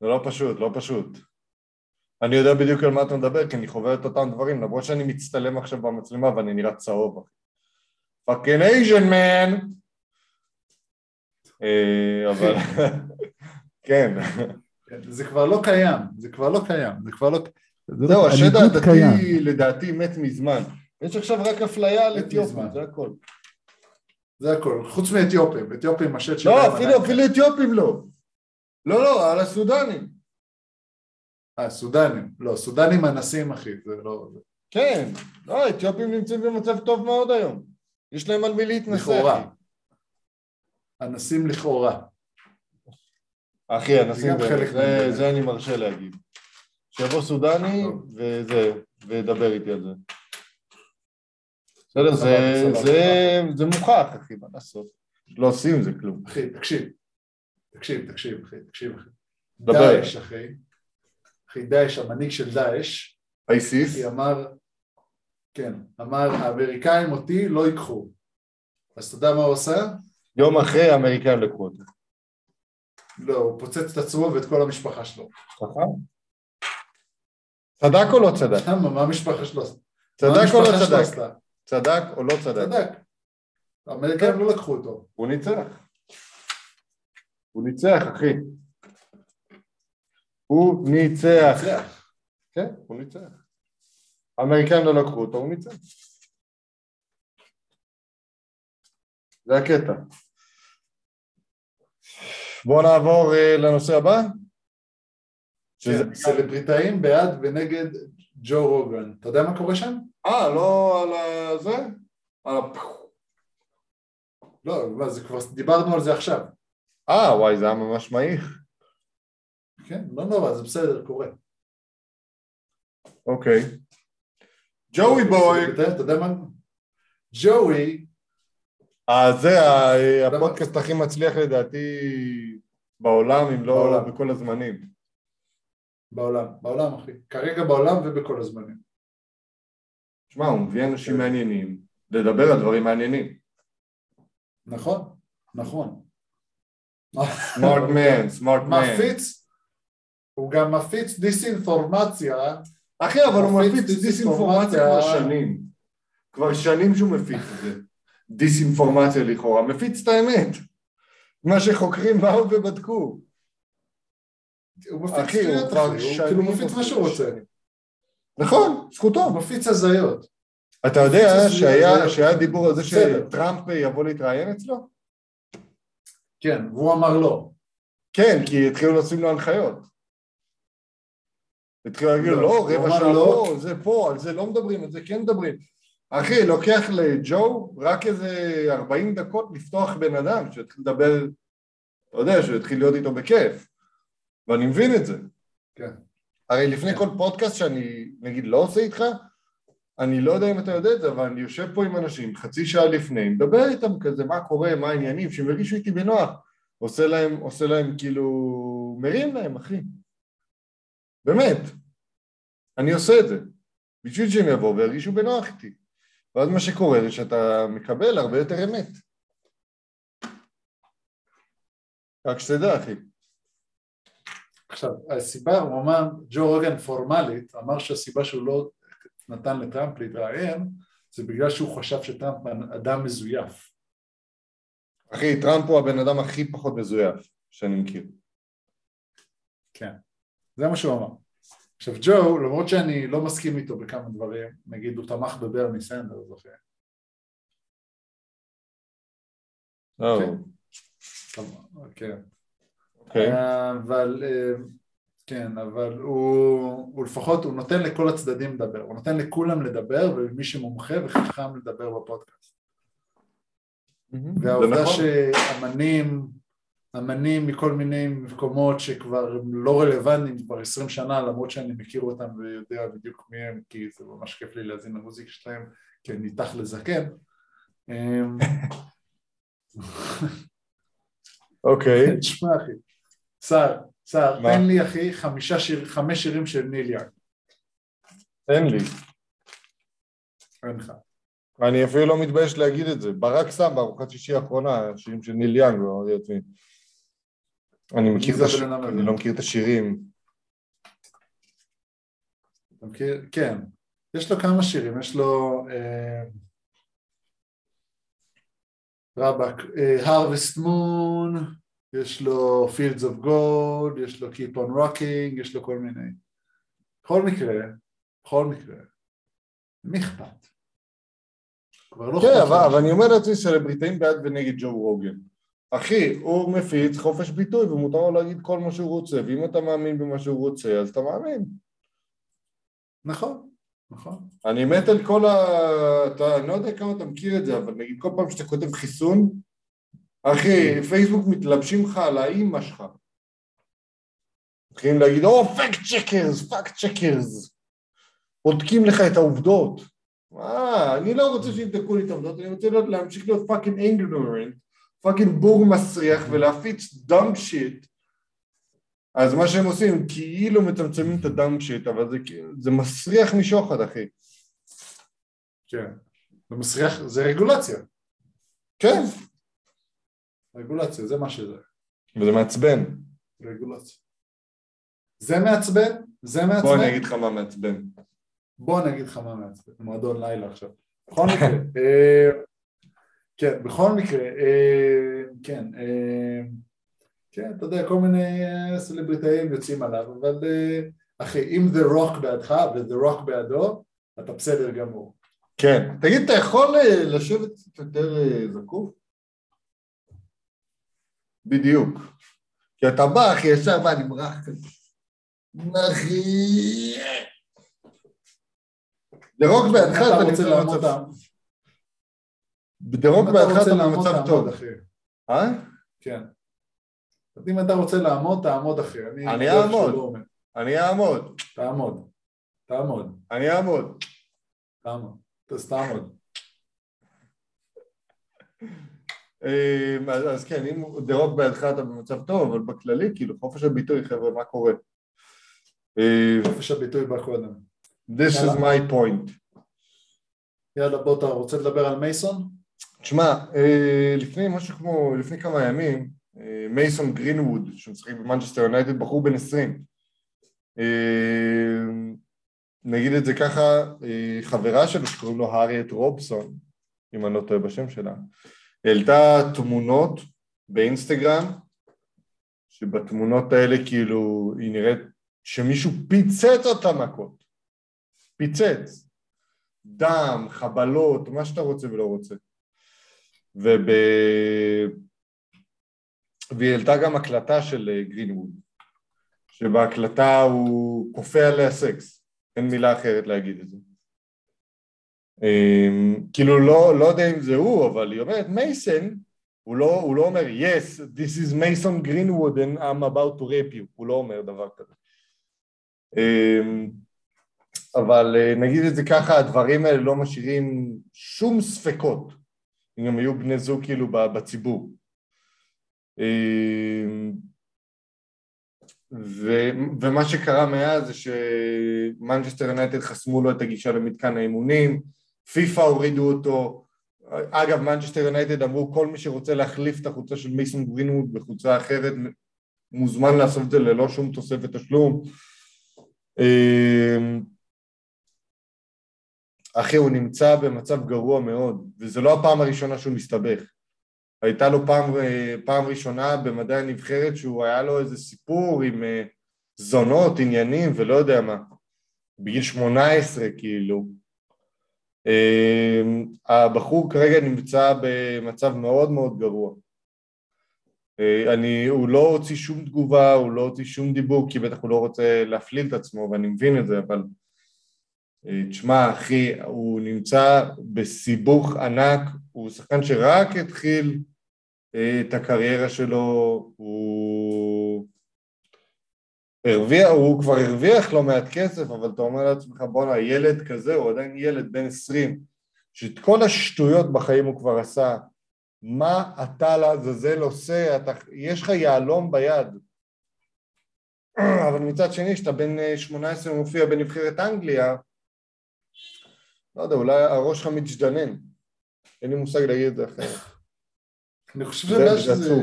Speaker 1: זה לא פשוט, לא פשוט. אני יודע בדיוק על מה אתה מדבר, כי אני חווה את אותם דברים, למרות שאני מצטלם עכשיו במצלמה ואני נראה צהוב. fucking Asian man! אבל... <laughs> כן.
Speaker 2: זה כבר לא קיים, זה כבר לא קיים, זה כבר לא...
Speaker 1: זהו, השד הדתי. לדעתי מת מזמן. יש עכשיו רק אפליה על אתיופים. זה הכל.
Speaker 2: זה הכל, חוץ מאתיופים, אתיופים השד שלהם
Speaker 1: לא, אפילו. אפילו אתיופים לא. לא, לא, על הסודנים.
Speaker 2: אה, סודנים, לא, סודנים אנסים אחי, זה לא...
Speaker 1: כן, לא, האתיופים נמצאים במצב טוב מאוד היום. יש להם על מי להתנסה.
Speaker 2: לכאורה. אנסים לכאורה.
Speaker 1: אחי, אנסים, זה, זה, אני מרשה להגיד. שיבוא סודני. וזה, וידבר איתי על זה. בסדר, זה. זה, זה מוכח, אחי, מה לעשות? לא עושים עם זה כלום.
Speaker 2: אחי, תקשיב, תקשיב, תקשיב, אחי, תקשיב, אחי.
Speaker 1: דבר.
Speaker 2: דאעש, אחי, אחי, דאעש, המנהיג של דאעש,
Speaker 1: אייסיס,
Speaker 2: אמר, כן, אמר, האמריקאים אותי לא ייקחו. אז אתה יודע מה הוא עשה?
Speaker 1: יום אחרי האמריקאים לקחו אותו.
Speaker 2: לא, הוא פוצץ את עצמו ואת כל המשפחה שלו.
Speaker 1: חכם? צדק או לא צדק?
Speaker 2: למה? מה המשפחה שלו עשתה?
Speaker 1: צדק או לא צדק? צדק או לא צדק?
Speaker 2: צדק. האמריקאים לא לקחו אותו.
Speaker 1: הוא ניצח. הוא ניצח, אחי. הוא. ניצח. כן, הוא ניצח. האמריקאים לא לקחו אותו, הוא ניצח. זה הקטע. בואו נעבור אה, לנושא הבא. שזה...
Speaker 2: כן, סלבריטאים בעד ונגד ג'ו רוגן. אתה יודע מה קורה שם?
Speaker 1: אה, לא על הזה? על ה...
Speaker 2: לא, מה, זה כבר דיברנו על זה עכשיו.
Speaker 1: אה, וואי, זה היה ממש מעיך.
Speaker 2: כן, לא נורא, זה בסדר, קורה.
Speaker 1: אוקיי. ג'וי בוי.
Speaker 2: אתה יודע מה? ג'וי,
Speaker 1: אה, זה? הפודקאסט הכי מצליח לדעתי בעולם, אם לא. בכל הזמנים.
Speaker 2: בעולם, בעולם אחי, כרגע בעולם ובכל הזמנים.
Speaker 1: שמע, הוא מביא אנשים
Speaker 2: כן.
Speaker 1: מעניינים לדבר על דברים מעניינים.
Speaker 2: נכון, נכון.
Speaker 1: סמארט מן, סמארט מן.
Speaker 2: מפיץ, הוא גם מפיץ דיסאינפורמציה,
Speaker 1: אחי, אבל הוא
Speaker 2: מפיץ
Speaker 1: דיסאינפורמציה כבר. שנים. כבר שנים שהוא מפיץ את זה. דיסאינפורמציה לכאורה. מפיץ את האמת. מה שחוקרים באו ובדקו.
Speaker 2: הוא מפיץ
Speaker 1: אחי, הוא כבר
Speaker 2: אחי, הוא
Speaker 1: שנים...
Speaker 2: כאילו מפיץ מה שהוא רוצה,
Speaker 1: שנים. נכון, זכותו.
Speaker 2: הוא מפיץ הזיות.
Speaker 1: אתה יודע שהיה, דיבור על זה. שטראמפ יבוא להתראיין אצלו?
Speaker 2: כן, והוא אמר לא.
Speaker 1: כן, כי התחילו לשים לו הנחיות. התחילו להגיד
Speaker 2: לא,
Speaker 1: לא, רבע שעה
Speaker 2: לא.
Speaker 1: פה, זה פה, על זה לא מדברים, על זה כן מדברים. אחי, לוקח לג'ו רק איזה 40 דקות לפתוח בן אדם, שיתחיל לדבר, אתה יודע, שיתחיל להיות איתו בכיף. ואני מבין את זה.
Speaker 2: כן.
Speaker 1: הרי לפני
Speaker 2: כן.
Speaker 1: כל פודקאסט שאני, נגיד, לא עושה איתך, אני לא יודע אם אתה יודע את זה, אבל אני יושב פה עם אנשים חצי שעה לפני, מדבר איתם כזה, מה קורה, מה העניינים, שהם ירגישו איתי בנוח. עושה להם, עושה להם כאילו, מרים להם, אחי. באמת. אני עושה את זה. בשביל שהם יבואו וירגישו בנוח איתי. ואז מה שקורה זה שאתה מקבל הרבה יותר אמת. רק שתדע, אחי.
Speaker 2: עכשיו, הסיבה, הוא אמר, ג'ו רוגן פורמלית, אמר שהסיבה שהוא לא נתן לטראמפ להתראיין, זה בגלל שהוא חשב שטראמפ אדם מזויף.
Speaker 1: אחי, טראמפ הוא הבן אדם הכי פחות מזויף שאני מכיר.
Speaker 2: כן, זה מה שהוא אמר. עכשיו ג'ו, למרות שאני לא מסכים איתו בכמה דברים, נגיד הוא תמך בברני סנדרס, אחי. כן. אוקיי. אבל, אה, כן, אבל הוא, הוא לפחות, הוא נותן לכל הצדדים לדבר, הוא נותן לכולם לדבר ומי שמומחה וחכם לדבר בפודקאסט. והעובדה נכון. שאמנים, אמנים מכל מיני מקומות שכבר לא רלוונטיים כבר עשרים שנה למרות שאני מכיר אותם ויודע בדיוק מי הם כי זה ממש כיף לי להאזין למוזיקה שלהם כי אני איתך לזקן אמ,
Speaker 1: אוקיי. <laughs>
Speaker 2: תשמע אחי, שר, שר, תן לי אחי חמישה שיר, חמש שירים של ניל יאנג.
Speaker 1: תן לי.
Speaker 2: אין לך.
Speaker 1: אני אפילו לא מתבייש להגיד את זה. ברק שם בארוחת שישי האחרונה, שירים של ניל יאנג, לא אני מכיר את השירים, אני לא מכיר את השירים.
Speaker 2: כן, יש לו כמה שירים, יש לו... אה, רבאק, Harvest Moon, יש לו Fields of Gold, יש לו Keep on Rocking, יש לו כל מיני. בכל מקרה, בכל מקרה, מי אכפת?
Speaker 1: לא כן, אבל, אני אומר לעצמי סלבריטאים בעד ונגד ג'ו רוגן. אחי, הוא מפיץ חופש ביטוי ומותר לו להגיד כל מה שהוא רוצה, ואם אתה מאמין במה שהוא רוצה, אז אתה מאמין.
Speaker 2: נכון. נכון.
Speaker 1: אני מת על כל ה... אתה, אני לא יודע כמה אתה מכיר את זה, אבל נגיד כל פעם שאתה כותב חיסון, אחי, פייסבוק מתלבשים לך על האימא שלך. מתחילים להגיד, או, fact checkers, fact checkers. בודקים לך את העובדות. מה, אני לא רוצה שיבדקו לי את העובדות, אני רוצה להמשיך להיות fucking ignorant, fucking בור מסריח ולהפיץ dumb shit אז מה שהם עושים, כאילו מצמצמים את הדם שיט, אבל זה, זה מסריח משוחד, אחי.
Speaker 2: כן, זה מסריח, זה רגולציה.
Speaker 1: כן.
Speaker 2: רגולציה, זה מה שזה.
Speaker 1: וזה מעצבן.
Speaker 2: רגולציה. זה מעצבן? זה מעצבן?
Speaker 1: בוא אני אגיד לך מה מעצבן.
Speaker 2: בוא אני אגיד לך מה מעצבן, מועדון לילה עכשיו. בכל מקרה, <laughs> אה, כן, בכל מקרה, אה, כן, אה, כן, אתה יודע, כל מיני אה, סלבריטאים יוצאים עליו, אבל אה, אחי, אם The Rock בעדך ו-The Rock בעדו, אתה בסדר גמור.
Speaker 1: כן. תגיד, אתה יכול אה, לשבת קצת יותר זקוף? בדיוק. כי אתה בא, אחי, ישר בא, נמרח כזה. אחי... דרוק בעדך אתה נמצא במצב... דרוק בעדך אתה במצב טוב.
Speaker 2: אה? כן. אם אתה רוצה לעמוד, תעמוד אחי.
Speaker 1: אני אעמוד. אני אעמוד.
Speaker 2: תעמוד. תעמוד.
Speaker 1: אני אעמוד.
Speaker 2: תעמוד. אז תעמוד.
Speaker 1: אמ, אז כן, אם דרוק בידך אתה במצב טוב, אבל בכללי, כאילו, חופש הביטוי, חבר'ה, מה קורה?
Speaker 2: אמ, חופש הביטוי בא קודם.
Speaker 1: This is my point.
Speaker 2: יאללה, בוא, אתה רוצה לדבר על מייסון?
Speaker 1: תשמע, אה, לפני משהו כמו, לפני כמה ימים, מייסון גרינווד שמשחק במנצ'סטר יונייטד, בחור בן עשרים. אה, נגיד את זה ככה, אה, חברה שלו שקוראים לו האריאט רובסון, אם אני לא טועה בשם שלה, העלתה תמונות באינסטגרם, שבתמונות האלה כאילו היא נראית שמישהו פיצץ אותה מכות, פיצץ, דם, חבלות, מה שאתה רוצה ולא רוצה. וב... והיא העלתה גם הקלטה של אה, גרינווד, שבהקלטה הוא כופה עליה סקס, אין מילה אחרת להגיד את זה. Um, כאילו לא, לא יודע אם זה הוא, אבל היא אומרת מייסון, הוא לא, הוא לא אומר yes, this is Mason Greenwood and I'm about to rape you, הוא לא אומר דבר כזה. אמ, אבל אה, נגיד את זה ככה, הדברים האלה לא משאירים שום ספקות, הם היו בני זוג כאילו בציבור. אמ, ו, ומה שקרה מאז זה שמנצ'סטר יונייטד חסמו לו את הגישה למתקן האימונים, פיפ"א הורידו אותו, אגב, מנצ'סטר יונייטד אמרו כל מי שרוצה להחליף את החולצה של מייסון גרינווד בחולצה אחרת מוזמן לעשות את זה ללא שום תוספת תשלום. אחי, הוא נמצא במצב גרוע מאוד, וזו לא הפעם הראשונה שהוא מסתבך. הייתה לו פעם, פעם ראשונה במדעי הנבחרת שהוא היה לו איזה סיפור עם אה, זונות, עניינים ולא יודע מה. בגיל 18 כאילו. אמ, הבחור כרגע נמצא במצב מאוד מאוד גרוע. אה, אני, הוא לא הוציא שום תגובה, הוא לא הוציא שום דיבור, כי בטח הוא לא רוצה להפליל את עצמו, ואני מבין את זה, אבל אה, תשמע, אחי, הוא נמצא בסיבוך ענק, הוא שחקן שרק התחיל אה, את הקריירה שלו, הוא הרוויח, הוא כבר הרוויח לא מעט כסף, אבל אתה אומר לעצמך, בואנה, ילד כזה, הוא עדיין ילד בן עשרים, שאת כל השטויות בחיים הוא כבר עשה, מה אתה לעזאזל עושה, אתה, יש לך יהלום ביד. <clears throat> אבל מצד שני, כשאתה בן 18 ומופיע בנבחרת אנגליה, לא יודע, אולי הראש שלך מתג'דנן. אין לי מושג להגיד את זה אחרת. <laughs>
Speaker 2: אני חושב שזה... שזה...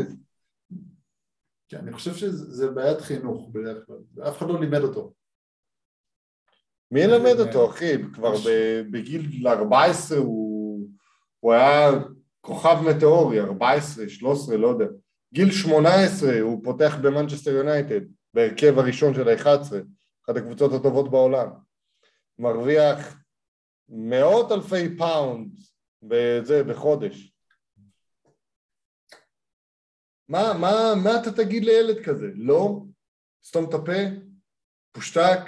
Speaker 2: כן, אני חושב שזה בעיית חינוך בדרך כלל, ואף אחד לא לימד אותו.
Speaker 1: מי ילמד אותו, אחי? כבר בגיל 14 הוא, הוא היה כוכב מטאורי, 14, 13, לא יודע. גיל 18 הוא פותח במנצ'סטר יונייטד, בהרכב הראשון של ה-11, אחת הקבוצות הטובות בעולם. מרוויח מאות אלפי פאונד בזה, בחודש. מה, מה, מה אתה תגיד לילד כזה? לא? סתום את הפה? פושטק?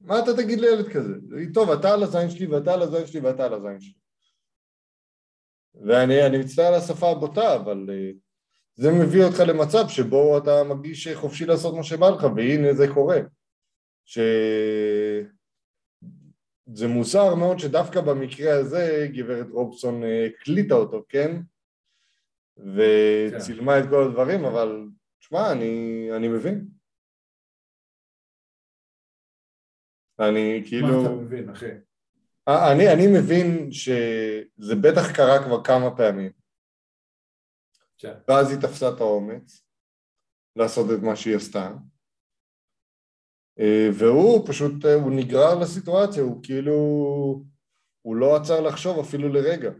Speaker 1: מה אתה תגיד לילד כזה? טוב, אתה על הזין שלי ואתה על הזין שלי ואתה על הזין שלי. ואני מצטער על השפה הבוטה, אבל uh, זה מביא אותך למצב שבו אתה מרגיש חופשי לעשות מה שבא לך, והנה זה קורה. שזה מוזר מאוד שדווקא במקרה הזה גברת רובסון אה, הקליטה אותו, כן? וצילמה כן. את כל הדברים, אבל תשמע, אני, אני מבין. אני כאילו...
Speaker 2: מה אתה מבין, אחי?
Speaker 1: אני, אני מבין שזה בטח קרה כבר כמה פעמים. כן. ואז היא תפסה את האומץ לעשות את מה שהיא עשתה. אה, והוא פשוט, אה, הוא נגרר לסיטואציה, הוא כאילו, הוא לא עצר לחשוב אפילו לרגע.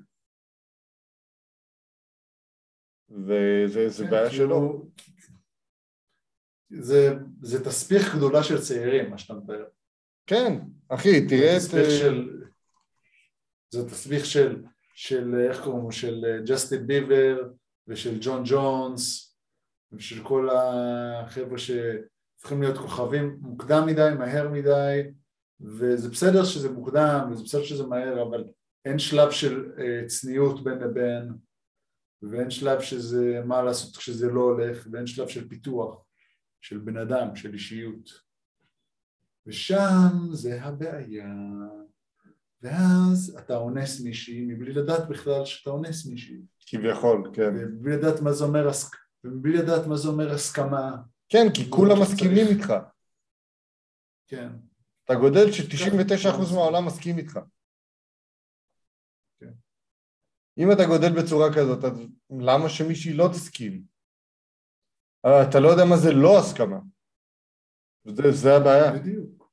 Speaker 1: וזה כן, בעיה שלו.
Speaker 2: זה, זה תספיך גדולה של צעירים, מה שאתה מדבר.
Speaker 1: כן, אחי, תראה את...
Speaker 2: אה, של, זה תסביך של, של איך קוראים לו, של ג'סטין ביבר ושל ג'ון ג'ונס ושל כל החבר'ה שהופכים להיות כוכבים מוקדם מדי, מהר מדי וזה בסדר שזה מוקדם וזה בסדר שזה מהר אבל אין שלב של uh, צניעות בין לבין ואין שלב שזה מה לעשות כשזה לא הולך ואין שלב של פיתוח של בן אדם, של אישיות ושם זה הבעיה ואז אתה אונס מישהי מבלי לדעת בכלל שאתה אונס מישהי.
Speaker 1: כביכול, כן.
Speaker 2: ובלי לדעת מה זה אומר, ובלי לדעת מה זה אומר הסכמה.
Speaker 1: כן, כי כולם מסכימים איתך.
Speaker 2: כן.
Speaker 1: אתה גודל ש-99% מהעולם מסכים איתך. כן. אם אתה גודל בצורה כזאת, אז למה שמישהי לא תסכים? אתה לא יודע מה זה לא הסכמה. זה, זה הבעיה.
Speaker 2: בדיוק.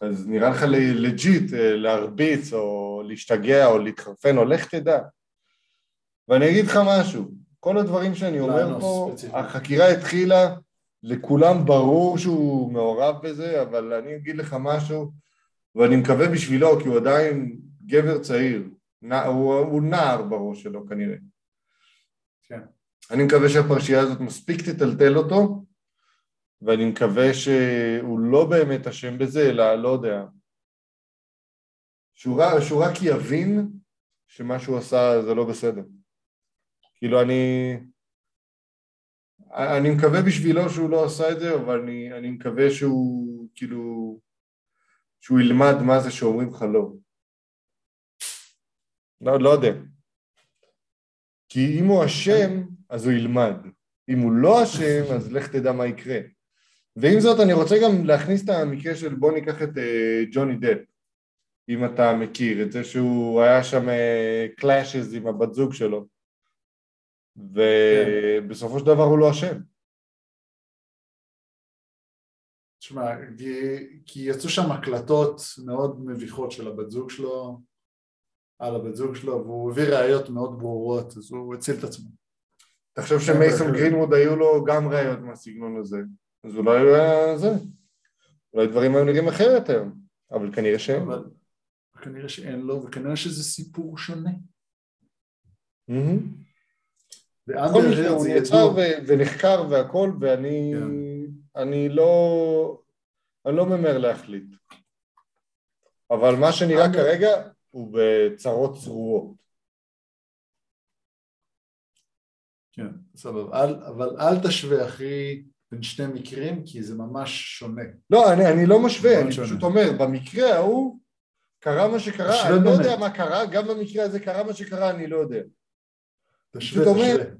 Speaker 1: אז נראה לך legit אה, להרביץ או להשתגע או להתחרפן או לך תדע. ואני אגיד לך משהו, כל הדברים שאני אומר פה, החקירה התחילה, לכולם ברור שהוא מעורב בזה, אבל אני אגיד לך משהו, ואני מקווה בשבילו, כי הוא עדיין גבר צעיר, הוא, הוא נער בראש שלו כנראה. כן. אני מקווה שהפרשייה הזאת מספיק תטלטל אותו, ואני מקווה שהוא לא באמת אשם בזה, אלא לא יודע, שהוא, שהוא רק יבין שמה שהוא עשה זה לא בסדר. כאילו אני, אני מקווה בשבילו שהוא לא עשה את זה, אבל אני, אני מקווה שהוא כאילו, שהוא ילמד מה זה שאומרים לך לא. לא, לא יודע. כי אם הוא אשם, אז הוא ילמד. אם הוא לא אשם, אז לך תדע מה יקרה. ועם זאת אני רוצה גם להכניס את המקרה של בוא ניקח את uh, ג'וני דפ. אם אתה מכיר את זה שהוא היה שם קלאשז עם הבת זוג שלו, ובסופו של דבר הוא לא אשם.
Speaker 2: תשמע, כי יצאו שם הקלטות מאוד מביכות של הבת זוג שלו, על הבת זוג שלו, והוא הביא ראיות מאוד ברורות, אז הוא הציל את עצמו.
Speaker 1: אתה חושב שמייסון גרינווד היו לו גם ראיות מהסגנון הזה, אז אולי הוא היה זה, אולי דברים היו נראים אחרת היום, אבל כנראה שאין. אבל
Speaker 2: כנראה שאין לו, וכנראה שזה סיפור שונה.
Speaker 1: בכל מקרה הוא נעצר ונחקר והכל, ואני כן. לא, אני לא ממהר להחליט. אבל מה שנראה כרגע הוא בצרות צרורות.
Speaker 2: כן, סבבה, אבל אל תשווה אחי בין שני מקרים כי זה ממש שונה.
Speaker 1: לא, אני, אני לא משווה, אני שונה. פשוט אומר, במקרה ההוא קרה מה שקרה, אני לא באמת. יודע מה קרה, גם במקרה הזה קרה מה שקרה, אני לא יודע.
Speaker 2: תשווה, תשווה. אומר,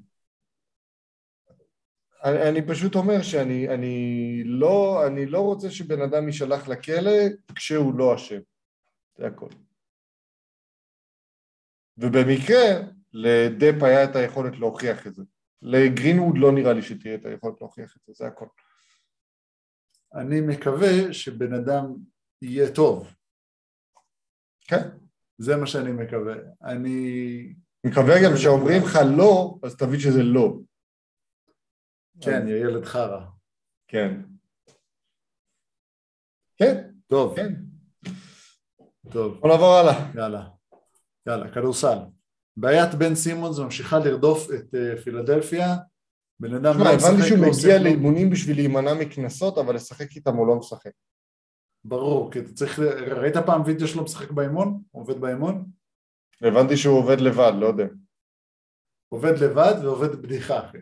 Speaker 1: אני, אני פשוט אומר שאני אני לא, אני לא רוצה שבן אדם יישלח לכלא כשהוא לא אשם, זה הכל. ובמקרה לדפ היה את היכולת להוכיח את זה. לגרינווד לא נראה לי שתהיה את היכולת להוכיח את זה, זה הכל.
Speaker 2: אני מקווה שבן אדם יהיה טוב.
Speaker 1: כן.
Speaker 2: זה מה שאני מקווה. אני...
Speaker 1: מקווה גם שאומרים לך לא, אז תבין שזה לא.
Speaker 2: כן, יא ילד חרא.
Speaker 1: כן. כן.
Speaker 2: טוב.
Speaker 1: כן.
Speaker 2: טוב.
Speaker 1: בוא נעבור הלאה.
Speaker 2: יאללה. יאללה, כדורסל. בעיית בן סימונס ממשיכה לרדוף את uh, פילדלפיה. בן אדם
Speaker 1: לא משחק... הבנתי שהוא מגיע לאימונים בשביל להימנע מקנסות, אבל לשחק איתם הוא לא משחק.
Speaker 2: ברור, כי אתה צריך... ראית פעם וידאו שלו משחק באימון? עובד באימון?
Speaker 1: הבנתי שהוא עובד לבד, לא יודע.
Speaker 2: עובד לבד ועובד בדיחה, אחי.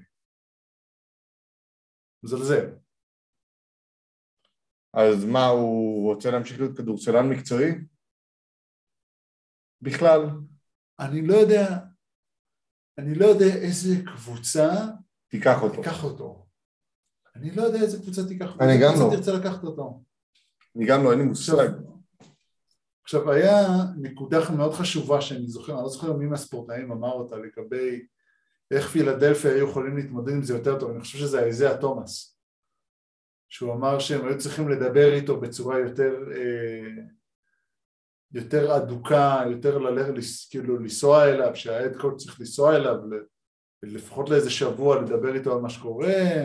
Speaker 2: מזלזל.
Speaker 1: אז מה, הוא רוצה להמשיך להיות כדורסלן מקצועי? בכלל.
Speaker 2: אני לא יודע, אני לא יודע איזה קבוצה
Speaker 1: תיקח אותו.
Speaker 2: תיקח אותו. אני לא יודע איזה קבוצה תיקח אותו.
Speaker 1: אני גם לא.
Speaker 2: תרצה לקחת אותו.
Speaker 1: אני גם לא, אין לי מושג.
Speaker 2: עכשיו היה נקודה מאוד חשובה שאני זוכר, אני לא זוכר מי מהספורטאים אמר אותה לגבי איך פילדלפיה היו יכולים להתמודד עם זה יותר טוב, אני חושב שזה איזיה תומאס שהוא אמר שהם היו צריכים לדבר איתו בצורה יותר אה, יותר אדוקה, יותר ללכת, כאילו לנסוע אליו, שההד קוד צריך לנסוע אליו לפחות לאיזה שבוע לדבר איתו על מה שקורה,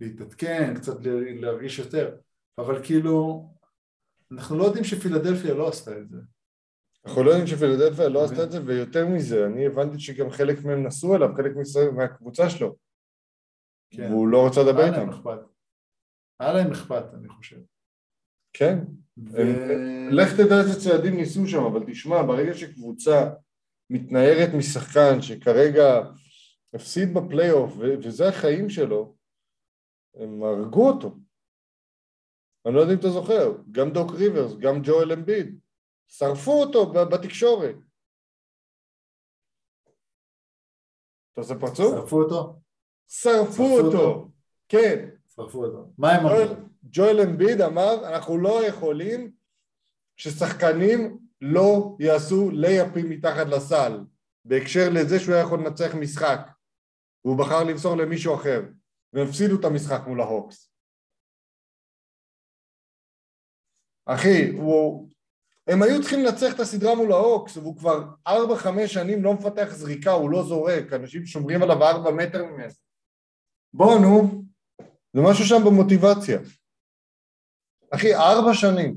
Speaker 2: להתעדכן, קצת להרגיש יותר, אבל כאילו אנחנו לא יודעים שפילדלפיה לא עשתה את זה.
Speaker 1: אנחנו לא יודעים שפילדלפיה לא עשתה את זה, ויותר מזה, אני הבנתי שגם חלק מהם נסעו אליו, חלק מהקבוצה שלו, כן. והוא לא רצה לדבר איתם.
Speaker 2: היה להם אכפת, אני חושב.
Speaker 1: כן, ו... לך תדע איזה צעדים ניסו שם, אבל תשמע, ברגע שקבוצה מתנערת משחקן שכרגע הפסיד בפלייאוף וזה החיים שלו, הם הרגו אותו. אני לא יודע אם אתה זוכר, גם דוק ריברס, גם ג'ואל אמביד, שרפו אותו בתקשורת. אתה עושה פרצוף?
Speaker 2: שרפו אותו?
Speaker 1: שרפו אותו, כן.
Speaker 2: שרפו אותו. מה הם אמרו?
Speaker 1: ג'ואל אמביד אמר, אנחנו לא יכולים ששחקנים לא יעשו לייאפים מתחת לסל, בהקשר לזה שהוא היה יכול לנצח משחק, והוא בחר למסור למישהו אחר, והפסידו את המשחק מול ההוקס. אחי, הוא... הם היו צריכים לנצח את הסדרה מול ההוקס, והוא כבר ארבע, חמש שנים לא מפתח זריקה, הוא לא זורק, אנשים שומרים עליו ארבע מטר ממנו. בואו נו, זה משהו שם במוטיבציה. אחי, ארבע שנים,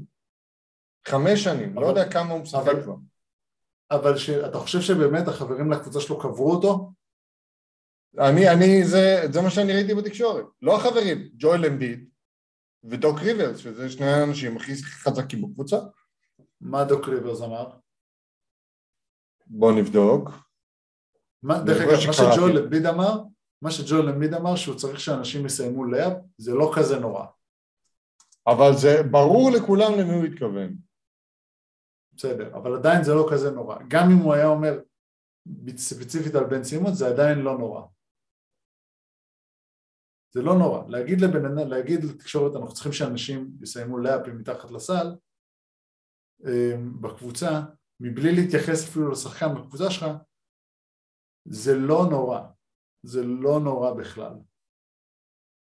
Speaker 1: חמש שנים, לא אבל, לא יודע כמה הוא משחק כבר.
Speaker 2: אבל ש... אתה חושב שבאמת החברים לקבוצה שלו קברו אותו?
Speaker 1: אני, אני, זה, זה מה שאני ראיתי בתקשורת. לא החברים, ג'ואל אמביד ודוק ריברס, שזה שני האנשים הכי חזקים בקבוצה.
Speaker 2: מה דוק ריברס אמר?
Speaker 1: בוא נבדוק.
Speaker 2: מה, דרך אגב, מה שג'ואל אמביד אמר, מה שג'ואל אמביד אמר שהוא צריך שאנשים יסיימו לאב, זה לא כזה נורא.
Speaker 1: אבל זה ברור לכולם למי הוא התכוון.
Speaker 2: בסדר, אבל עדיין זה לא כזה נורא. גם אם הוא היה אומר ספציפית על בן סימון, זה עדיין לא נורא. זה לא נורא. להגיד אדם, להגיד לתקשורת אנחנו צריכים שאנשים יסיימו לאפים מתחת לסל, אה, בקבוצה, מבלי להתייחס אפילו לשחקן בקבוצה שלך, זה לא נורא. זה לא נורא בכלל.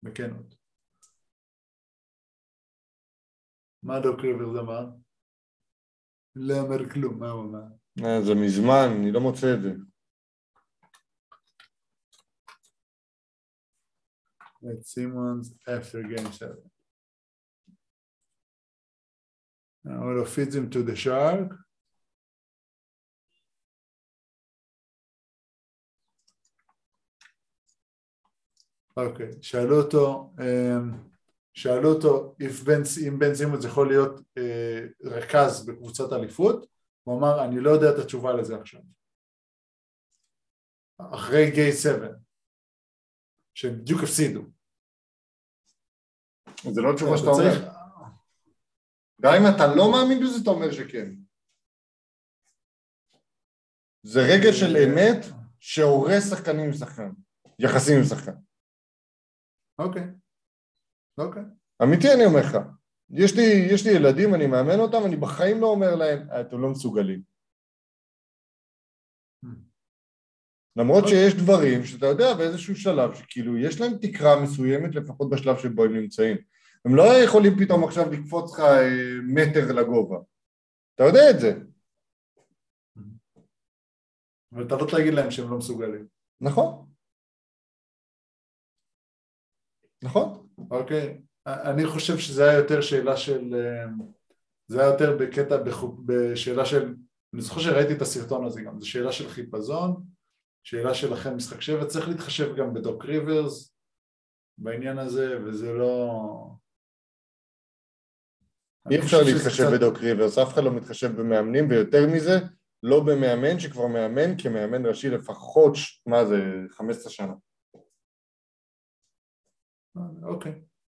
Speaker 2: בכנות. מה דוק ריברס אמר? לא אומר כלום, מה הוא אמר?
Speaker 1: אה, זה מזמן, אני לא מוצא את זה.
Speaker 2: את סימונס after game 7. I want to feed him to the shark. אוקיי. שאלו אותו, um, שאלו אותו אם בן סימונס יכול להיות uh, רכז בקבוצת אליפות, הוא אמר אני לא יודע את התשובה לזה עכשיו. אחרי גיי 7, שהם בדיוק הפסידו.
Speaker 1: זה לא תשובה שאתה אומר. גם אם אתה לא מאמין בזה, אתה אומר שכן. זה רגע של אמת שהורס שחקנים עם שחקן, יחסים עם שחקן.
Speaker 2: אוקיי, אוקיי.
Speaker 1: אמיתי אני אומר לך. יש לי, יש לי ילדים, אני מאמן אותם, אני בחיים לא אומר להם, אה, אתם לא מסוגלים. למרות. שיש דברים שאתה יודע באיזשהו שלב שכאילו יש להם תקרה מסוימת לפחות בשלב שבו הם נמצאים. הם לא יכולים פתאום עכשיו לקפוץ לך אה, מטר לגובה. אתה יודע את זה.
Speaker 2: ואתה לא תגיד להם שהם לא מסוגלים.
Speaker 1: נכון. נכון.
Speaker 2: אוקיי. אני חושב שזה היה יותר שאלה של... אה, זה היה יותר בקטע, בשאלה של... אני זוכר שראיתי את הסרטון הזה גם, זו שאלה של חיפזון, שאלה של אחרי משחק שבע, צריך להתחשב גם בדוק ריברס בעניין הזה, וזה לא...
Speaker 1: אי אפשר להתחשב קצת... בדוק ריברס, אף אחד לא מתחשב במאמנים, ויותר מזה, לא במאמן שכבר מאמן כמאמן ראשי לפחות, מה זה, 15 שנה.
Speaker 2: אוקיי.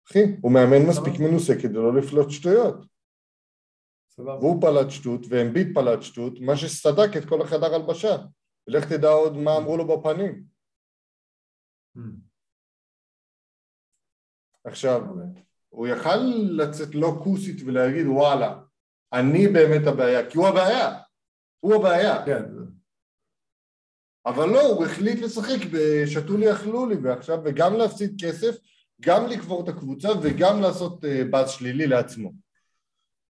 Speaker 1: אחי, הוא מאמן מספיק מנוסה כדי לא לפלוט שטויות. והוא פלט שטות, ואמביט פלט שטות, מה שסדק את כל החדר הלבשה. ולך תדע עוד מה אמרו לו בפנים. עכשיו. הוא יכל לצאת לא כוסית ולהגיד וואלה, אני באמת הבעיה, כי הוא הבעיה, הוא הבעיה.
Speaker 2: כן.
Speaker 1: אבל לא, הוא החליט לשחק בשתו לי אכלו לי, ועכשיו, וגם להפסיד כסף, גם לקבור את הקבוצה וגם לעשות uh, באז שלילי לעצמו.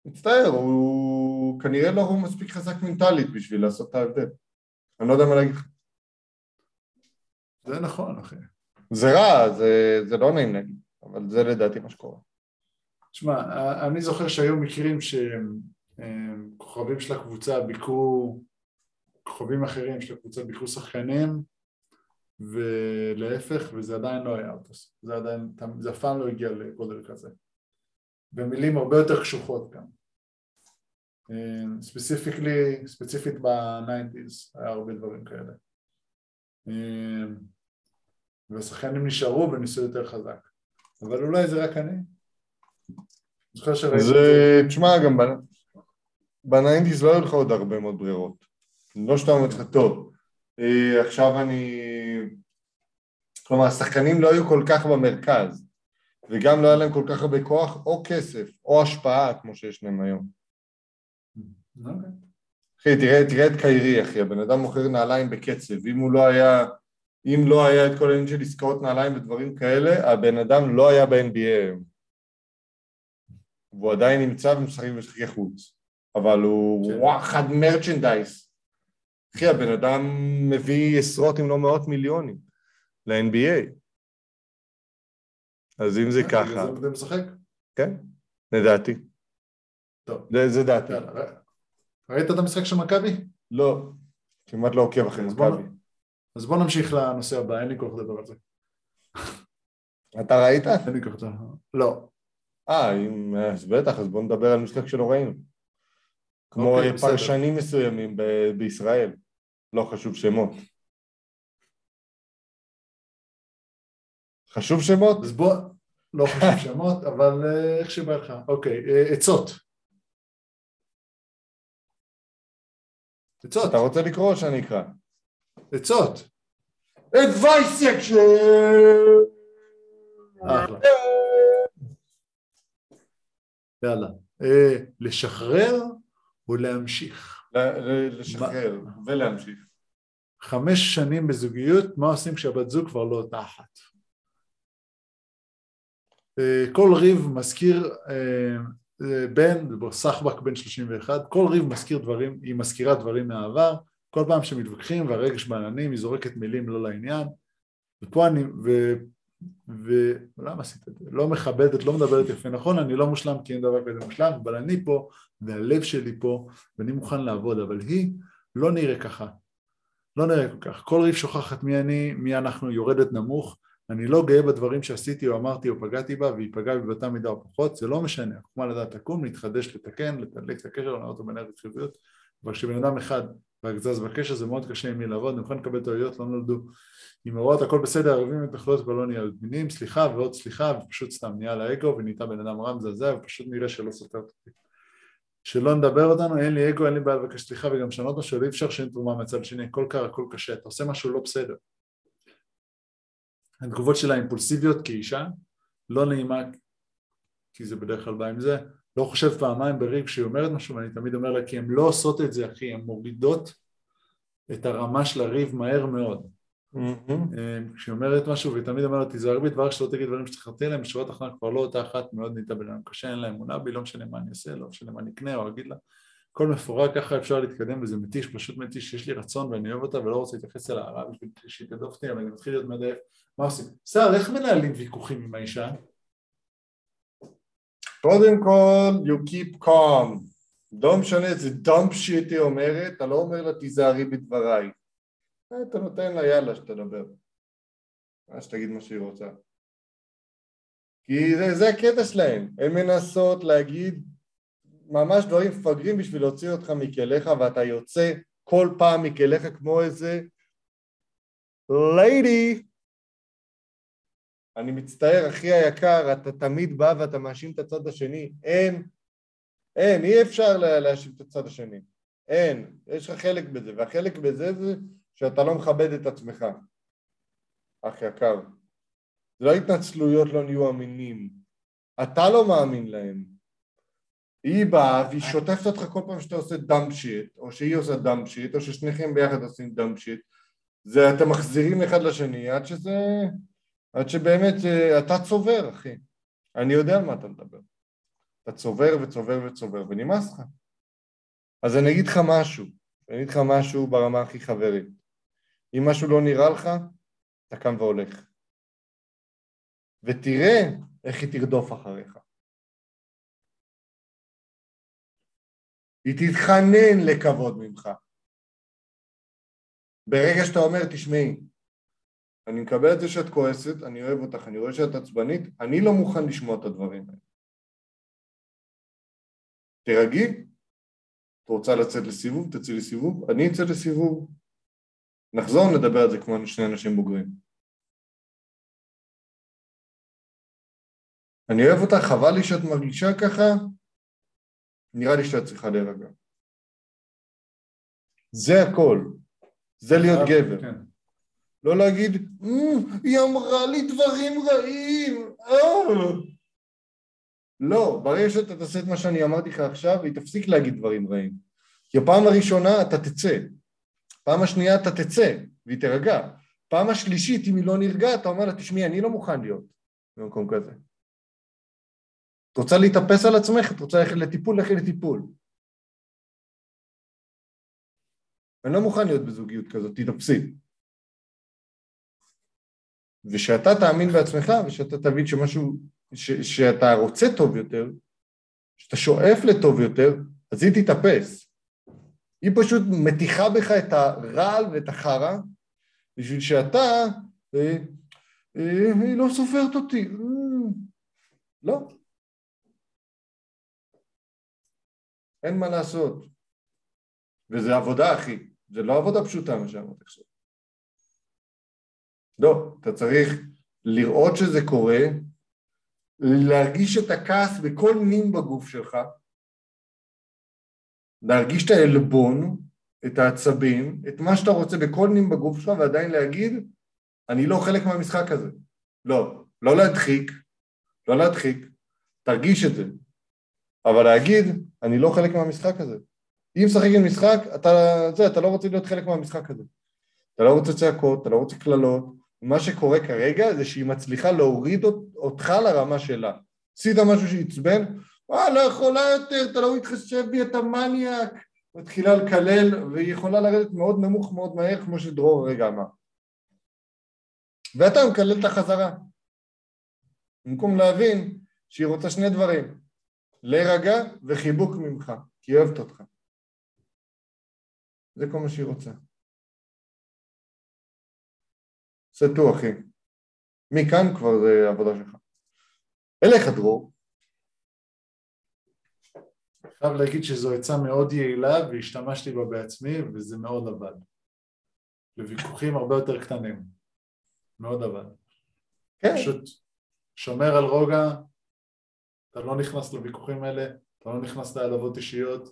Speaker 1: מצטער, הוא כנראה לא הוא מספיק חזק מנטלית בשביל לעשות את ההבדל. אני לא יודע מה להגיד לך.
Speaker 2: זה נכון, אחי.
Speaker 1: זה רע, זה, זה לא נעים להגיד, אבל זה לדעתי מה שקורה.
Speaker 2: תשמע, אני זוכר שהיו מקרים שכוכבים של הקבוצה ביקרו, כוכבים אחרים של הקבוצה ביקרו שחקנים ולהפך, וזה עדיין לא היה אותו, זה עדיין, זה אף פעם לא הגיע לגודל כזה. במילים הרבה יותר קשוחות גם. specifically, ספציפית ב nineties, היה הרבה דברים כאלה. והשחקנים נשארו וניסו יותר חזק. אבל אולי זה רק אני.
Speaker 1: זה, תשמע, גם ב nineties לא היו לך עוד הרבה מאוד ברירות. לא שאתה אומר לך, טוב, אה, עכשיו אני... כלומר, השחקנים לא היו כל כך במרכז, וגם לא היה להם כל כך הרבה כוח או כסף או השפעה כמו שיש להם היום.
Speaker 2: אוקיי.
Speaker 1: אחי, תראה, תראה את קיירי, אחי, הבן אדם מוכר נעליים בקצב, אם הוא לא היה, אם לא היה את כל העניין של עסקאות נעליים ודברים כאלה, הבן אדם לא היה ב-NBA היום. והוא עדיין נמצא ומשחק במשחקי חוץ, אבל הוא כן. וואחד מרצ'נדייס. אחי, הבן אדם מביא עשרות אם לא מאות מיליונים ל-NBA. אז אם זה
Speaker 2: אה,
Speaker 1: ככה...
Speaker 2: זה משחק?
Speaker 1: כן, לדעתי.
Speaker 2: טוב.
Speaker 1: זה דעתי.
Speaker 2: ראית את המשחק של מכבי?
Speaker 1: לא, כמעט לא עוקב אחרי מכבי.
Speaker 2: אז בוא נמשיך לנושא הבא, אין לי כוח לדבר על זה.
Speaker 1: אתה ראית?
Speaker 2: אין לי כוח לדבר. לא.
Speaker 1: אה, אז בטח, אז בואו נדבר על משחק שלא ראינו. כמו אוקיי, פרשנים בסדר. מסוימים ב- בישראל, לא חשוב שמות. חשוב שמות?
Speaker 2: אז בוא, לא חשוב שמות, אבל אה, איך שבא לך. אוקיי, אה, עצות. עצות.
Speaker 1: אתה רוצה לקרוא או שאני אקרא?
Speaker 2: עצות.
Speaker 1: advice section!
Speaker 2: אחלה. יאללה. אה, לשחרר הוא להמשיך.
Speaker 1: לשחרר ולהמשיך.
Speaker 2: חמש שנים בזוגיות, מה עושים כשהבת זוג כבר לא אותה אחת? אה, כל ריב מזכיר, אה, בן, סחבק בן 31, כל ריב מזכיר דברים, היא מזכירה דברים מהעבר, כל פעם שמתווכחים והרגש בעננים היא זורקת מילים לא לעניין, ופה אני, ו... ולמה עשית את זה? לא מכבדת, לא מדברת יפה, נכון, אני לא מושלם כי אין דבר כזה מושלם, אבל אני פה, והלב שלי פה, ואני מוכן לעבוד, אבל היא לא נראה ככה, לא נראה כל כך. כל ריב שוכחת מי אני, מי אנחנו, יורדת נמוך, אני לא גאה בדברים שעשיתי או אמרתי או פגעתי בה והיא פגעה בי באותה מידה או פחות, זה לא משנה, החוכמה לדעת לקום, להתחדש, לתקן, לתדלק את הקשר, לענות אותו בנהלת חיוביות, אבל כשבן אדם אחד רק זז בקשר זה מאוד קשה עם מי לעבוד, אני מוכן לקבל טעויות, לא נולדו עם הוראות הכל בסדר, ערבים ותחלואות כבר לא נהיה מינים, סליחה ועוד סליחה ופשוט סתם נהיה לאגו ונהייתה בן אדם רע מזעזע ופשוט נראה שלא סותרת אותי. שלא נדבר אותנו, אין לי אגו, אין לי בעיה לבקש סליחה וגם לשנות משהו, אי אפשר שאין תרומה מהצד השני, הכל קר, הכל קשה, אתה עושה משהו לא בסדר התגובות שלה אימפולסיביות כאישה, לא נעימה כי זה בדרך כלל בא עם זה, לא חושב פעמיים בריב כשהיא אומרת משהו ואני תמיד אומר לה כי הן לא עושות את זה אחי, הן מורידות את הרמה של הריב מהר מאוד. mm-hmm. כשהיא אומרת משהו והיא תמיד אומרת תיזהר בדבר שלא תגיד דברים שתחרתי להם בשורה התחתונה כבר לא אותה אחת מאוד נהייתה בן אדם קשה אין לה אמונה בי לא משנה מה אני אעשה לא משנה מה אני אקנה או אגיד לה. הכל מפורק ככה אפשר להתקדם וזה מתיש פשוט מתיש יש לי רצון ואני אוהב אותה ולא רוצה להתייחס אליה הרע בשביל שהיא תדוף אותי אבל אני מתחיל להיות מדייף מה עושים? שר איך מנהלים ויכוחים עם האישה?
Speaker 1: קודם כל, you keep calm. לא משנה איזה דאמפ שיט היא אומרת, אתה לא אומר לה תיזהרי בדבריי. אתה נותן לה יאללה שתדבר. אז שתגיד מה שהיא רוצה. כי זה, זה הקטע שלהם, הן מנסות להגיד ממש דברים מפגרים בשביל להוציא אותך מכליך ואתה יוצא כל פעם מכליך כמו איזה ליידי אני מצטער, אחי היקר, אתה תמיד בא ואתה מאשים את הצד השני. אין, אין, אי אפשר להאשים את הצד השני. אין, יש לך חלק בזה, והחלק בזה זה שאתה לא מכבד את עצמך, אח יקר. זה לא התנצלויות לא נהיו אמינים. אתה לא מאמין להם. היא באה והיא שוטפת אותך כל פעם שאתה עושה dumb shit, או שהיא עושה dumb shit, או ששניכם ביחד עושים dumb shit. זה אתם מחזירים אחד לשני עד שזה... עד שבאמת אה, אתה צובר, אחי. אני יודע על מה אתה מדבר. אתה צובר וצובר וצובר, ונמאס לך. אז אני אגיד לך משהו, אני אגיד לך משהו ברמה הכי חברית. אם משהו לא נראה לך, אתה קם והולך. ותראה איך היא תרדוף אחריך. היא תתחנן לכבוד ממך. ברגע שאתה אומר, תשמעי, אני מקבל את זה שאת כועסת, אני אוהב אותך, אני רואה שאת עצבנית, אני לא מוכן לשמוע את הדברים האלה. תירגעי, את רוצה לצאת לסיבוב, תצאי לסיבוב, אני אצא לסיבוב. נחזור, נדבר על זה כמו שני אנשים בוגרים. אני אוהב אותך, חבל לי שאת מרגישה ככה, נראה לי שאת צריכה להירגע. זה הכל, זה להיות גבר. כן. לא להגיד, אה, היא אמרה לי דברים רעים, אה. לא, ברגע שאתה תעשה את מה שאני אמרתי לך עכשיו, היא תפסיק להגיד דברים רעים. כי הפעם הראשונה אתה תצא, פעם השנייה אתה תצא, והיא תירגע. פעם השלישית, אם היא לא נרגעה, אתה אומר לה, תשמעי, אני לא מוכן להיות במקום כזה. את רוצה להתאפס על עצמך, את רוצה ללכת לטיפול, לכי לטיפול. אני לא מוכן להיות בזוגיות כזאת, תתאפסי. ושאתה תאמין בעצמך ושאתה תבין שמשהו, ש, שאתה רוצה טוב יותר, שאתה שואף לטוב יותר, אז היא תתאפס. היא פשוט מתיחה בך את הרעל ואת החרא, בשביל שאתה, אה, אה, היא לא סופרת אותי. אה, לא. אין מה לעשות. וזה עבודה, אחי. זה לא עבודה פשוטה, מה שאמרת עכשיו. לא, אתה צריך לראות שזה קורה, להרגיש את הכעס בכל נין בגוף שלך, להרגיש את העלבון, את העצבים, את מה שאתה רוצה בכל נין בגוף שלך ועדיין להגיד, אני לא חלק מהמשחק הזה. לא, לא להדחיק, לא להדחיק, תרגיש את זה, אבל להגיד, אני לא חלק מהמשחק הזה. היא משחקת משחק, אתה, זה, אתה לא רוצה להיות חלק מהמשחק הזה. אתה לא רוצה צעקות, אתה לא רוצה קללות. מה שקורה כרגע זה שהיא מצליחה להוריד אותך לרמה שלה. עשית משהו שעצבן, אה, לא יכולה יותר, אתה לא מתחשב בי, אתה מניאק. מתחילה לקלל, והיא יכולה לרדת מאוד נמוך מאוד מהר, כמו שדרור רגע אמר. ואתה מקלל את החזרה. במקום להבין שהיא רוצה שני דברים, להירגע וחיבוק ממך, כי היא אוהבת אותך. זה כל מה שהיא רוצה. סטו אחי. מכאן כבר זה עבודה שלך. אליך דרור.
Speaker 2: חייב להגיד שזו עצה מאוד יעילה והשתמשתי בה בעצמי וזה מאוד עבד. לוויכוחים הרבה יותר קטנים. מאוד עבד. כן. פשוט שומר על רוגע, אתה לא נכנס לוויכוחים האלה, אתה לא נכנס להעלבות אישיות,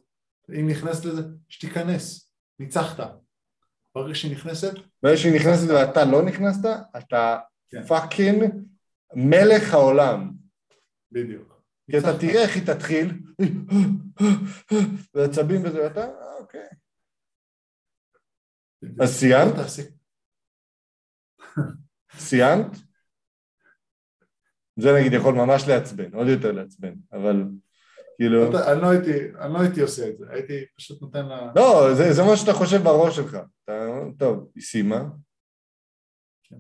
Speaker 2: אם נכנסת לזה, שתיכנס, ניצחת. ברגע שהיא נכנסת...
Speaker 1: ברגע שהיא נכנסת ואתה לא נכנסת, אתה כן. פאקינג מלך העולם.
Speaker 2: בדיוק.
Speaker 1: כי אתה תראה איך היא תתחיל, ועצבים וזה, ואתה, אוקיי. אז סיימת? סיימת? זה נגיד יכול ממש לעצבן, עוד יותר לעצבן, אבל כאילו...
Speaker 2: אני לא הייתי, אני לא הייתי עושה את זה, הייתי פשוט נותן לה...
Speaker 1: לא, זה, זה מה שאתה חושב בראש שלך. אתה, טוב, היא סיימה. כן.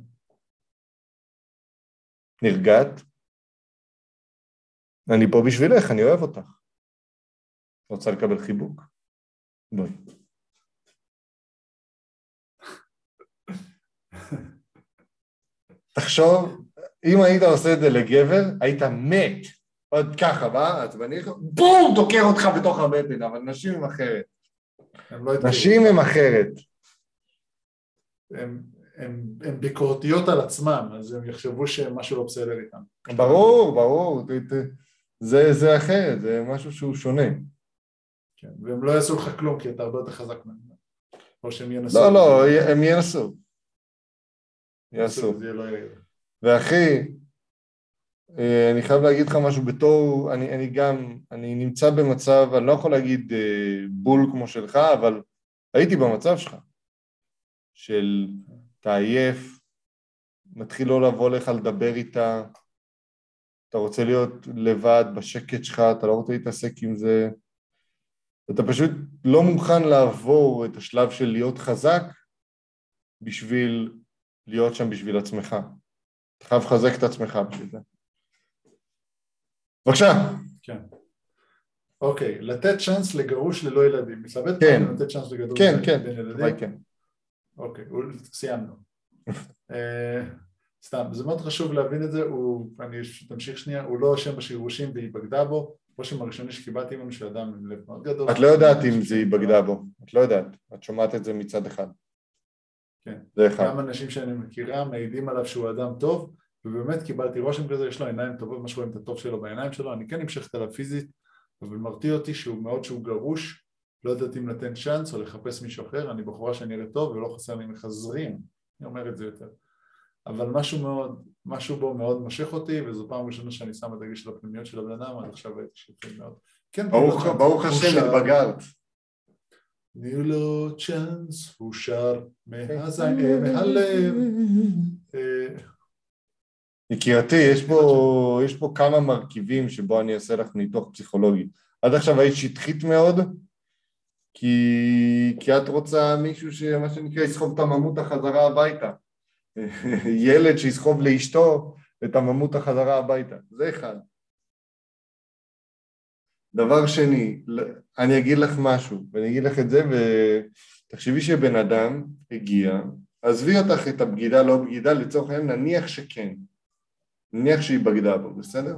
Speaker 1: נרגעת? אני פה בשבילך, אני אוהב אותך. רוצה לקבל חיבוק? בואי. תחשוב, אם היית עושה את זה לגבר, היית מת. עוד ככה, מה? עצבני, בום, דוקר אותך בתוך הבטן, אבל נשים הם אחרת. לא נשים הם אחרת.
Speaker 2: הן ביקורתיות על עצמם, אז הם יחשבו שמשהו לא בסדר איתם.
Speaker 1: ברור, ברור. זה, זה אחרת, זה משהו שהוא שונה.
Speaker 2: כן, והם לא יעשו לך כלום כי אתה הרבה יותר חזק מהם. או שהם ינסו.
Speaker 1: לא, לא, הם ינסו. יעשו. לא ואחי, אני חייב להגיד לך משהו בתור, אני, אני גם, אני נמצא במצב, אני לא יכול להגיד אה, בול כמו שלך, אבל הייתי במצב שלך, של אתה עייף, מתחיל לא לבוא לך לדבר איתה, אתה רוצה להיות לבד בשקט שלך, אתה לא רוצה להתעסק עם זה, אתה פשוט לא מוכן לעבור את השלב של להיות חזק בשביל להיות שם בשביל עצמך. אתה חייב לחזק את עצמך בשביל זה. בבקשה.
Speaker 2: כן. אוקיי, לתת צ'אנס לגרוש ללא ילדים. מתלבט
Speaker 1: כן.
Speaker 2: לתת צ'אנס לגרוש
Speaker 1: כן, כן, ילדים? כן.
Speaker 2: אוקיי, סיימנו. אה, סתם, זה מאוד חשוב להבין את זה, הוא, אני תמשיך שנייה, הוא לא אשם בשירושים והיא בגדה בו, הרושם הראשוני שקיבלתי ממנו של אדם עם לב מאוד גדול.
Speaker 1: את לא יודעת אם זה היא בגדה בו, את לא יודעת, את שומעת את זה מצד אחד.
Speaker 2: כן, זה אחד. גם אנשים שאני מכירה מעידים עליו שהוא אדם טוב, ובאמת קיבלתי רושם כזה, יש לו עיניים טובות, ממש רואים את הטוב שלו בעיניים שלו, אני כן המשכת עליו פיזית, אבל מרתיע אותי שהוא מאוד שהוא גרוש, לא יודעת אם לתת צ'אנס או לחפש מישהו אחר, אני בחורה שנראית טוב ולא חסר לי מחזרים, אני אומר את זה יותר. אבל משהו מאוד, משהו בו מאוד מושך אותי, וזו פעם ראשונה שאני שם את הדגש של הפנימיות של הבן אדם, עד עכשיו הייתי שפוי מאוד.
Speaker 1: כן, ברוך השם, התבגרת.
Speaker 2: תנו לו צ'אנס, הוא שר מהזין, מהלב.
Speaker 1: יקירתי, יש פה, יש פה כמה מרכיבים שבו אני אעשה לך ניתוח פסיכולוגי. עד עכשיו היית שטחית מאוד, כי, כי את רוצה מישהו שמה שנקרא יסחוב את הממות החזרה הביתה. <laughs> ילד שיסחוב לאשתו את הממות החזרה הביתה, זה אחד. דבר שני, אני אגיד לך משהו, ואני אגיד לך את זה, ותחשבי שבן אדם הגיע, עזבי אותך את הבגידה לא בגידה, לצורך העניין נניח שכן, נניח שהיא בגדה בו, בסדר?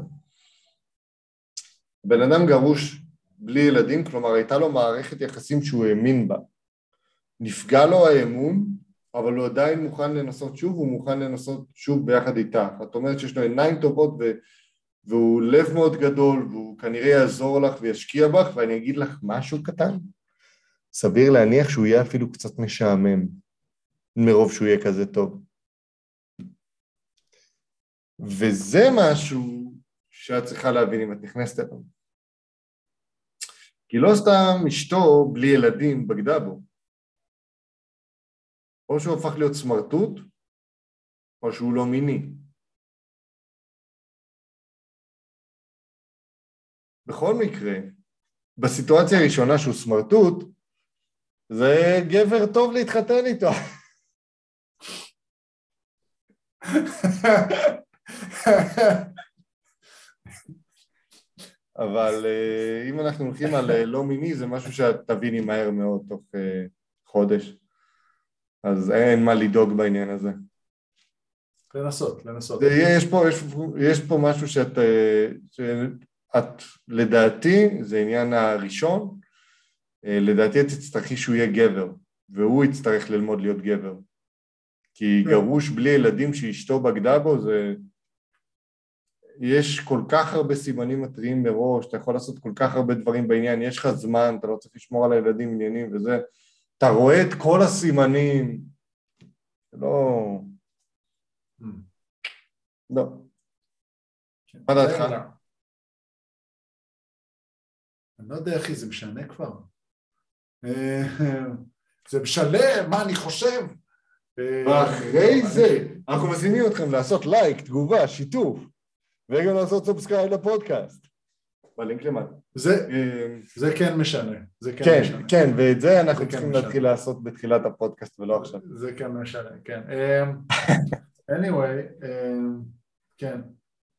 Speaker 1: בן אדם גרוש בלי ילדים, כלומר הייתה לו מערכת יחסים שהוא האמין בה. נפגע לו האמון, אבל הוא עדיין מוכן לנסות שוב, הוא מוכן לנסות שוב ביחד איתך. את אומרת שיש לו עיניים טובות ו... והוא לב מאוד גדול, והוא כנראה יעזור לך וישקיע בך, ואני אגיד לך משהו קטן. סביר להניח שהוא יהיה אפילו קצת משעמם, מרוב שהוא יהיה כזה טוב. וזה משהו שאת צריכה להבין אם את נכנסת אליו. כי לא סתם אשתו בלי ילדים בגדה בו. או שהוא הפך להיות סמרטוט, או שהוא לא מיני. בכל מקרה, בסיטואציה הראשונה שהוא סמרטוט, זה גבר טוב להתחתן איתו. <laughs> אבל אה, אם אנחנו הולכים על אה, לא מיני, זה משהו שאת תביני מהר מאוד, תוך אה, חודש. אז אין מה לדאוג בעניין הזה.
Speaker 2: לנסות, לנסות.
Speaker 1: יש פה, יש, יש פה משהו שאת, שאת, לדעתי, זה עניין הראשון, לדעתי את תצטרכי שהוא יהיה גבר, והוא יצטרך ללמוד להיות גבר. כי כן. גרוש בלי ילדים שאשתו בגדה בו זה... יש כל כך הרבה סימנים מטריים מראש, אתה יכול לעשות כל כך הרבה דברים בעניין, יש לך זמן, אתה לא צריך לשמור על הילדים עניינים וזה, אתה רואה את כל הסימנים, לא... Mm. לא.
Speaker 2: מה דעתך? אני לא יודע אחי, זה משנה כבר. אה, זה משנה מה אני חושב.
Speaker 1: אה, ואחרי זה, אנחנו מזמינים אתכם לעשות לייק, תגובה, שיתוף, וגם לעשות subscribe לפודקאסט. בלינק למטה.
Speaker 2: זה, זה כן משנה. זה
Speaker 1: כן, כן משנה. כן, ואת זה אנחנו כן צריכים משנה. להתחיל לעשות בתחילת הפודקאסט ולא עכשיו.
Speaker 2: זה כן משנה, כן. אמ, <laughs> anyway, אמ, כן.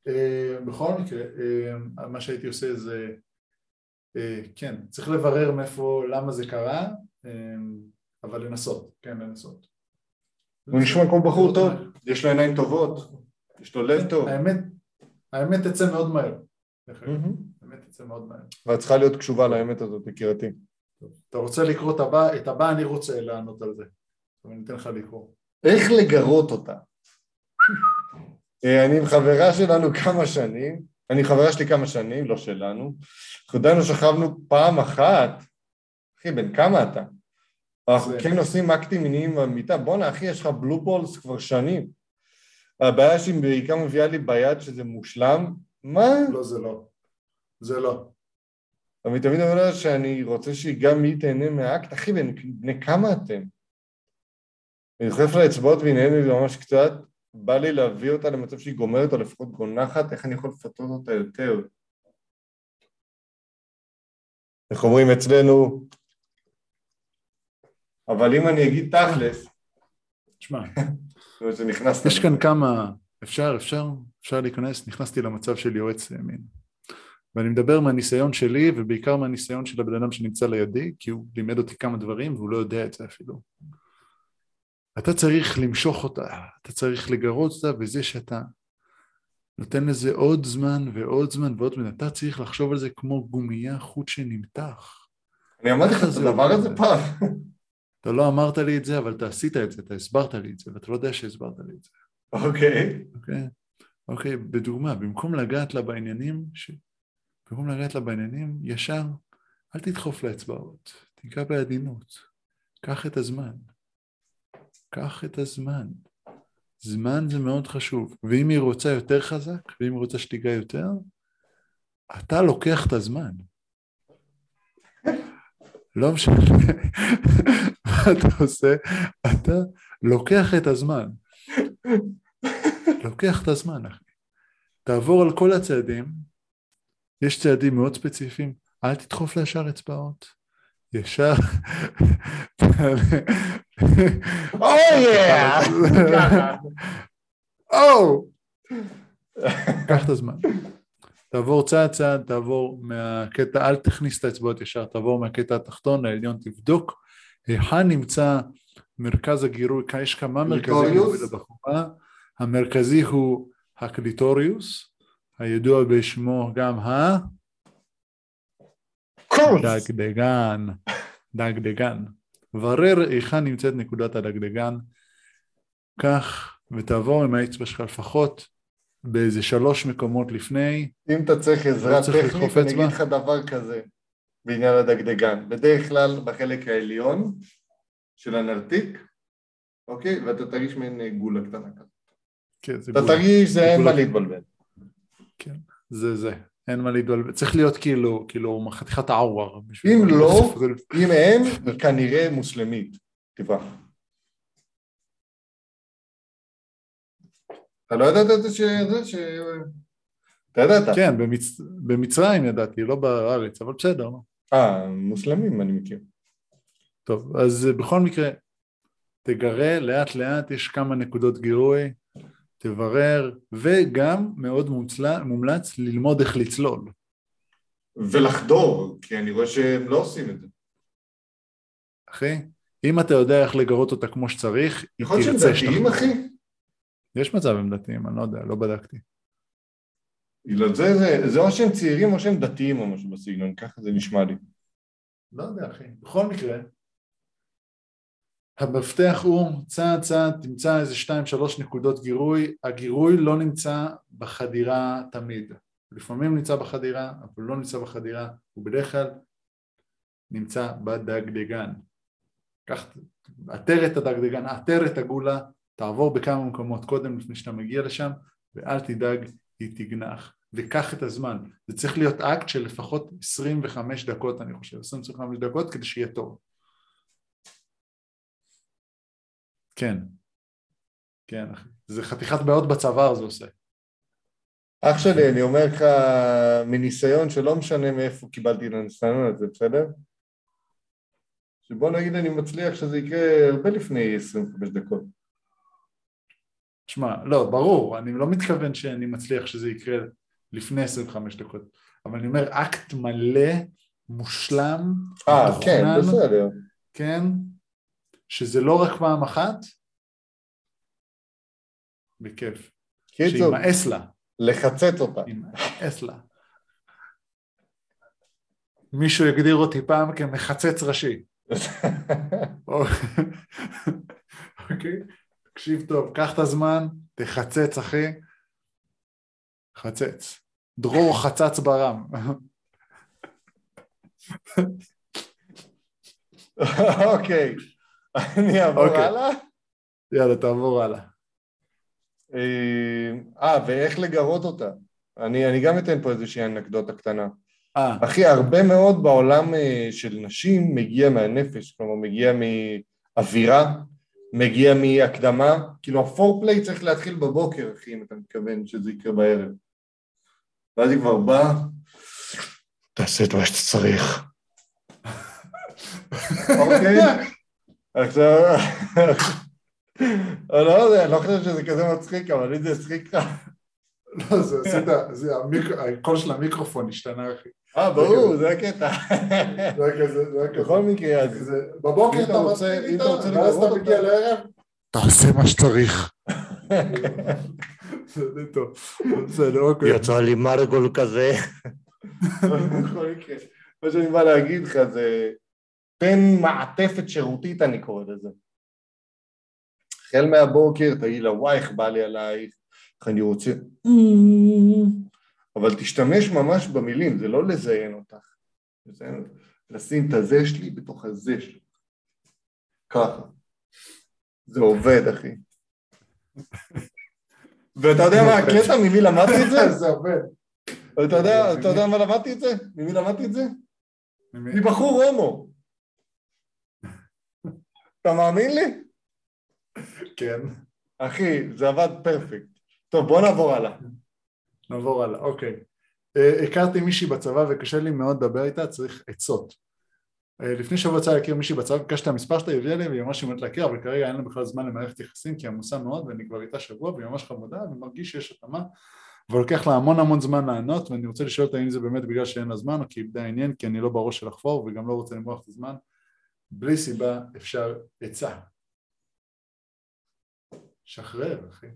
Speaker 2: אמ, בכל מקרה, מה שהייתי עושה זה, אה, כן, צריך לברר מאיפה, למה זה קרה, אבל לנסות, כן, לנסות.
Speaker 1: הוא נשמע כמו בחור טוב, יש לו עיניים טובות, יש לו לב טוב.
Speaker 2: האמת, האמת תצא מאוד מהר. האמת תצא מאוד מהר.
Speaker 1: ואת צריכה להיות קשובה לאמת הזאת, יקירתי.
Speaker 2: אתה רוצה לקרוא את הבא? את הבא אני רוצה לענות על זה. אני אתן לך לקרוא.
Speaker 1: איך לגרות אותה? אה, אני עם חברה שלנו כמה שנים, אני חברה שלי כמה שנים, לא שלנו. אנחנו עדיין שכבנו פעם אחת, אחי, בן כמה אתה? אנחנו כן עושים אקטים מיניים במיטה, בואנה אחי, יש לך בלו בולס כבר שנים. הבעיה שהיא בעיקר מביאה לי ביד שזה מושלם, מה?
Speaker 2: לא, זה לא. זה לא.
Speaker 1: אבל תמיד אומר לה שאני רוצה שהיא גם היא תהנה מהאקט, אחי, בני כמה אתם? אני דוחף לה אצבעות והיא נהנית מזה ממש קצת, בא לי להביא אותה למצב שהיא גומרת או לפחות גונחת, איך אני יכול לפתות אותה יותר? איך אומרים אצלנו, אבל אם אני אגיד תכלס...
Speaker 2: תשמע, יש כאן כמה... אפשר, אפשר, אפשר להיכנס, נכנסתי למצב של יועץ ימין. ואני מדבר מהניסיון שלי ובעיקר מהניסיון של הבן אדם שנמצא לידי, כי הוא לימד אותי כמה דברים והוא לא יודע את זה אפילו. אתה צריך למשוך אותה, אתה צריך לגרות אותה בזה שאתה נותן לזה עוד זמן ועוד זמן ועוד זמן, אתה צריך לחשוב על זה כמו גומייה חוט שנמתח.
Speaker 1: אני אמרתי לך את הדבר הזה פעם.
Speaker 2: אתה לא אמרת לי את זה, אבל אתה עשית את זה, אתה הסברת לי את זה, ואתה לא יודע שהסברת לי את זה.
Speaker 1: אוקיי.
Speaker 2: אוקיי, אוקיי, בדוגמה, במקום לגעת לה בעניינים, ש... במקום לגעת לה בעניינים, ישר, אל תדחוף לאצבעות, תיגע בעדינות, קח את הזמן. קח את הזמן. זמן זה מאוד חשוב, ואם היא רוצה יותר חזק, ואם היא רוצה שתיגע יותר, אתה לוקח את הזמן. לא משנה אתה עושה, אתה לוקח את הזמן. לוקח את הזמן, אחי. תעבור על כל הצעדים, יש צעדים מאוד ספציפיים, אל תדחוף לישר אצבעות. ישר... או! קח את הזמן. תעבור צעד צעד, תעבור מהקטע, אל תכניס את האצבעות ישר, תעבור מהקטע התחתון לעליון, תבדוק היכן נמצא מרכז הגירוי, יש כמה מרכזי גירוי המרכזי הוא הקליטוריוס, הידוע בשמו גם ה... דגדגן, דגדגן. ברר היכן נמצאת נקודת הדגדגן, קח ותעבור עם האצבע שלך לפחות באיזה שלוש מקומות לפני.
Speaker 1: אם אתה צריך עזרה לא טכנית, אני אגיד לך דבר כזה בעניין הדגדגן. בדרך כלל בחלק העליון של הנרתיק, אוקיי? ואתה תרגיש מעין גולה קטנה כזאת. כן, זה אתה גולה. תרגיש, זה אין מה להתבלבל.
Speaker 2: כן, זה זה. אין מה להתבלבל, צריך להיות כאילו, כאילו חתיכת עוואר.
Speaker 1: אם לא, אם אין, היא כנראה מוסלמית. תברח. אתה לא ידעת את זה ש... ש... אתה ידעת.
Speaker 2: כן, במצ... במצרים ידעתי, לא בארץ, אבל בסדר.
Speaker 1: אה, מוסלמים אני מכיר.
Speaker 2: טוב, אז בכל מקרה, תגרה לאט לאט, יש כמה נקודות גירוי, תברר, וגם מאוד מוצל... מומלץ ללמוד איך לצלול.
Speaker 1: ולחדור, כי אני רואה שהם לא עושים את זה.
Speaker 2: אחי, אם אתה יודע איך לגרות אותה כמו שצריך,
Speaker 1: יכול להיות שהם דתיים, אחי?
Speaker 2: יש מצב הם דתיים, אני לא יודע, לא בדקתי.
Speaker 1: זה, זה, זה או שהם צעירים או שהם דתיים או משהו בסגנון, ככה זה נשמע לי.
Speaker 2: לא יודע, אחי. בכל מקרה, המפתח הוא צעד צעד תמצא איזה שתיים שלוש נקודות גירוי, הגירוי לא נמצא בחדירה תמיד, לפעמים נמצא בחדירה אבל לא נמצא בחדירה, הוא בדרך כלל נמצא בדגדגן. קח, עטר את הדגדגן, עטר את הגולה, תעבור בכמה מקומות קודם לפני שאתה מגיע לשם ואל תדאג, היא תגנח. וקח את הזמן, זה צריך להיות אקט של לפחות 25 דקות אני חושב, 25 דקות כדי שיהיה טוב. כן, כן, זה חתיכת בעיות בצוואר זה עושה.
Speaker 1: אח שלי, אני אומר לך מניסיון שלא משנה מאיפה קיבלתי את הניסיון הזה, בסדר? שבוא נגיד אני מצליח שזה יקרה הרבה לפני 25 דקות.
Speaker 2: שמע, לא, ברור, אני לא מתכוון שאני מצליח שזה יקרה לפני 25 דקות, אבל אני אומר אקט מלא, מושלם,
Speaker 1: אה, כן, בסדר.
Speaker 2: כן, שזה לא רק פעם אחת, בכיף. שימאס לה.
Speaker 1: לחצץ אותה.
Speaker 2: שימאס לה. מישהו יגדיר אותי פעם כמחצץ ראשי. <laughs> אוקיי? תקשיב טוב, קח את הזמן, תחצץ אחי. חצץ. דרור חצץ ברם.
Speaker 1: אוקיי. אני אעבור אוקיי. הלאה?
Speaker 2: יאללה, תעבור הלאה.
Speaker 1: אה, אה, ואיך לגרות אותה. אני, אני גם אתן פה איזושהי אנקדוטה קטנה. אה. אחי, הרבה מאוד בעולם אה, של נשים מגיע מהנפש, כלומר מגיע מאווירה, מגיע מהקדמה, כאילו הפורפליי צריך להתחיל בבוקר, אחי, אם אתה מתכוון שזה יקרה בערב. ואז היא כבר באה, תעשה את מה שאתה צריך. אוקיי? עכשיו... לא יודע, אני לא חושב שזה כזה מצחיק, אבל אם זה הצחיק לך...
Speaker 2: לא, זה עשית, הקול של המיקרופון השתנה, אחי.
Speaker 1: אה, ברור, זה הקטע. <laughs>
Speaker 2: זה כזה, זה כזה.
Speaker 1: בכל מקרה, אז...
Speaker 2: בבוקר אתה רוצה, אם אתה רוצה ואז אתה מגיע לערב, תעשה מה שצריך. <laughs> זה טוב. בסדר, אוקיי.
Speaker 1: יצא לי מרגול כזה. בכל מקרה, מה שאני בא להגיד לך זה, תן מעטפת שירותית, אני קורא לזה. החל מהבוקר, תגיד לה, וואי, איך בא לי עלייך, איך אני רוצה... אבל תשתמש ממש במילים, זה לא לזיין אותך. לשים את הזה שלי בתוך הזה שלי. ככה. זה עובד, אחי. ואתה יודע מה הקטע? ממי למדתי את זה? <laughs>
Speaker 2: זה עובד.
Speaker 1: אתה יודע מה למדתי את זה? ממי למדתי את זה? מבחור הומו. אתה מאמין לי?
Speaker 2: כן.
Speaker 1: אחי, זה עבד פרפקט. טוב, בוא נעבור הלאה.
Speaker 2: נעבור הלאה, אוקיי. Uh, הכרתי מישהי בצבא וקשה לי מאוד לדבר איתה, צריך עצות. Uh, לפני שבוע יצא להכיר מישהי בצבא, ביקשתי את המספר שלה, הביאה לי והיא ממש שהיא להכיר, אבל כרגע אין לה בכלל זמן למערכת יחסים כי היא עמוסה מאוד ואני כבר איתה שבוע והיא ממש חמודה ומרגיש שיש התאמה אבל לוקח לה המון המון זמן לענות ואני רוצה לשאול אותה אם זה באמת בגלל שאין לה זמן או כי איבדה עניין כי אני לא בראש של לחפור וגם לא רוצה למרוח את הזמן בלי סיבה אפשר עצה שחרר, אחי.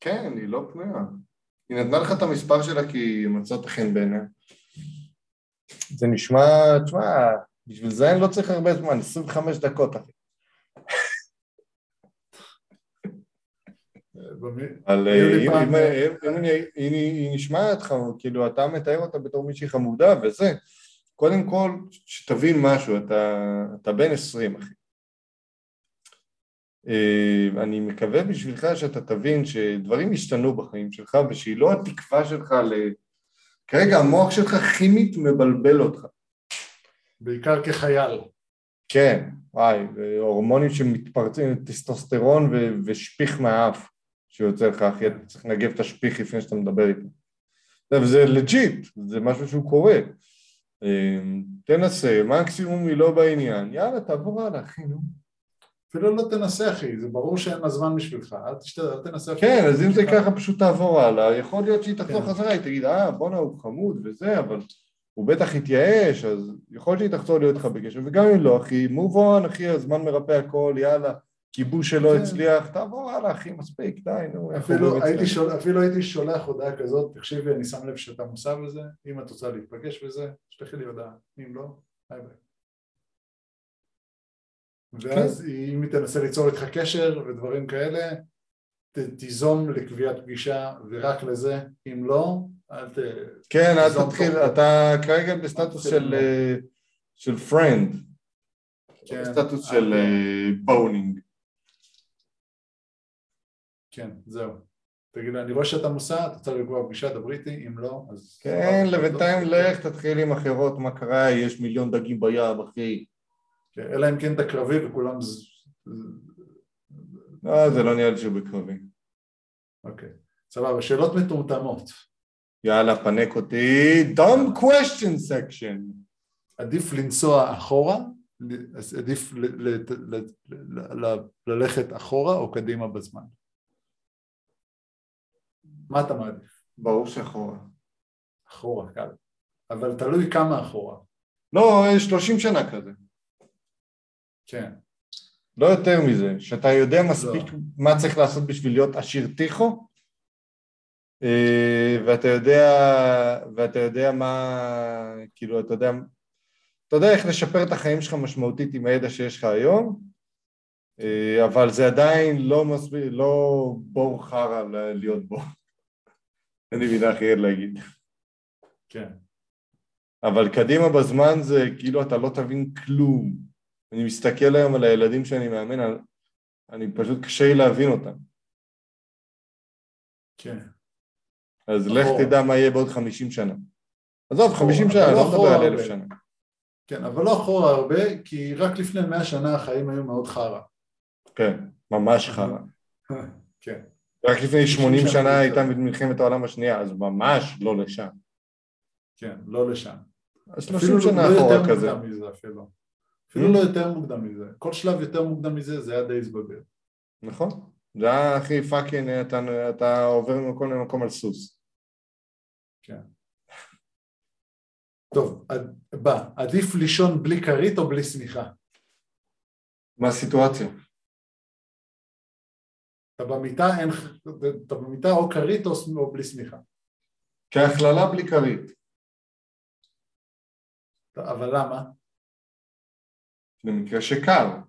Speaker 1: כן, היא לא פנויה. היא נתנה לך את המספר שלה כי היא מצאת חן בעיניה. זה נשמע, תשמע, בשביל זה אני לא צריך הרבה זמן, 25 דקות, אחי. אבל היא נשמעת לך, כאילו אתה מתאר אותה בתור מישהי חמודה וזה, קודם כל שתבין משהו, אתה בן 20 אחי, אני מקווה בשבילך שאתה תבין שדברים השתנו בחיים שלך ושהיא לא התקווה שלך ל... כרגע המוח שלך כימית מבלבל אותך.
Speaker 2: בעיקר כחייל.
Speaker 1: כן, וואי, הורמונים שמתפרצים, טסטוסטרון ו- ושפיך מהאף שיוצא לך, אחי, אתה צריך לנגב את השפיך לפני שאתה מדבר איתו. וזה legit, זה משהו שהוא קורה. אה, תנסה, מקסימום היא לא בעניין, יאללה, תעבור הלאה, אחי, נו.
Speaker 2: אפילו לא תנסה אחי, זה ברור שאין לה זמן בשבילך, אל תשתדל, אל תנסה.
Speaker 1: כן,
Speaker 2: אפילו
Speaker 1: אז אם זה. ככה פשוט תעבור הלאה, יכול להיות שהיא תחזור
Speaker 2: כן.
Speaker 1: חזרה, היא תגיד, אה, בואנה, הוא חמוד וזה, אבל הוא בטח התייאש, אז יכול להיות שהיא תחזור להיות איתך בקשר, וגם אם לא, אחי, move on, אחי, הזמן מרפא הכל, יאללה, כיבוש שלא
Speaker 2: כן.
Speaker 1: הצליח, תעבור הלאה, אחי, מספיק, די, נו,
Speaker 2: אפילו
Speaker 1: אומרים
Speaker 2: הייתי? שול, אפילו הייתי שולח הודעה כזאת, תקשיבי, אני שם לב שאתה מוסר בזה, אם את רוצה להיפגש בזה, תשלחי לי הודעה, אם לא, ביי ביי. ואז אם היא תנסה ליצור איתך קשר ודברים כאלה, ת, תיזום לקביעת פגישה ורק לזה, אם לא, אל ת...
Speaker 1: כן, אל תתחיל,
Speaker 2: תוך-
Speaker 1: אתה כרגע בסטטוס של. אה, של פרנד,
Speaker 2: כן,
Speaker 1: בסטטוס
Speaker 2: אל
Speaker 1: של בונינג.
Speaker 2: כן, זהו. תגיד לה, אני רואה שאתה מוסר, אתה רוצה לקבוע פגישה, דברי איתי, אם לא, אז...
Speaker 1: כן, לבינתיים. לך, תתחיל עם אחרות, מה קרה, יש מיליון דגים בים, אחי.
Speaker 2: אלא אם כן אתה קרבי וכולם... ז-
Speaker 1: לא, זה לא נראה לי שהוא בקרבי.
Speaker 2: אוקיי, סבבה, שאלות מטומטמות.
Speaker 1: יאללה, פנק אותי, dumb question section.
Speaker 2: עדיף לנסוע אחורה, עדיף ללכת אחורה או קדימה בזמן? מה אתה מעדיף?
Speaker 1: ברור שאחורה.
Speaker 2: אחורה, קל. אבל תלוי כמה אחורה.
Speaker 1: לא, 30 שנה כזה.
Speaker 2: כן,
Speaker 1: לא יותר מזה, שאתה יודע מספיק
Speaker 2: לא.
Speaker 1: מה צריך לעשות בשביל להיות עשיר טיחו, אה, ואתה יודע, ואתה יודע מה, כאילו, אתה יודע, אתה יודע איך לשפר את החיים שלך משמעותית עם הידע שיש לך היום, אה, אבל זה עדיין לא מספיק, לא בור חרא להיות בו. <laughs> אין לי מילה אחרת להגיד.
Speaker 2: כן,
Speaker 1: אבל קדימה בזמן זה כאילו אתה לא תבין כלום. אני מסתכל היום על הילדים שאני מאמן, על- אני פשוט קשה לי להבין אותם.
Speaker 2: כן.
Speaker 1: אז לך
Speaker 2: אחורה.
Speaker 1: תדע מה יהיה בעוד 50 שנה. עזוב,
Speaker 2: אחורה,
Speaker 1: 50
Speaker 2: אבל
Speaker 1: שנה,
Speaker 2: לא
Speaker 1: לא מדבר על אלף. שנה.
Speaker 2: כן, אבל לא אחורה הרבה, כי רק לפני מאה שנה החיים היו מאוד חרא.
Speaker 1: כן, ממש <laughs> חרא.
Speaker 2: כן,
Speaker 1: רק לפני 80
Speaker 2: שנה
Speaker 1: הייתה. מלחמת העולם השנייה, אז ממש לא לשם.
Speaker 2: כן, לא לשם.
Speaker 1: אז
Speaker 2: אפילו
Speaker 1: 30 שנה
Speaker 2: לא
Speaker 1: אחורה כזה.
Speaker 2: אפילו. לא יותר מוקדם מזה. כל שלב יותר מוקדם מזה זה היה די זבל.
Speaker 1: נכון. זה היה הכי fucking, אתה, אתה עובר ממקום למקום על סוס.
Speaker 2: טוב, עד- בא, עדיף לישון בלי כרית או בלי שמיכה?
Speaker 1: מה הסיטואציה?
Speaker 2: אתה במיטה, אין, אתה במיטה או כרית או, או בלי שמיכה.
Speaker 1: כהכללה בלי כרית.
Speaker 2: אבל למה?
Speaker 1: במקרה שקר.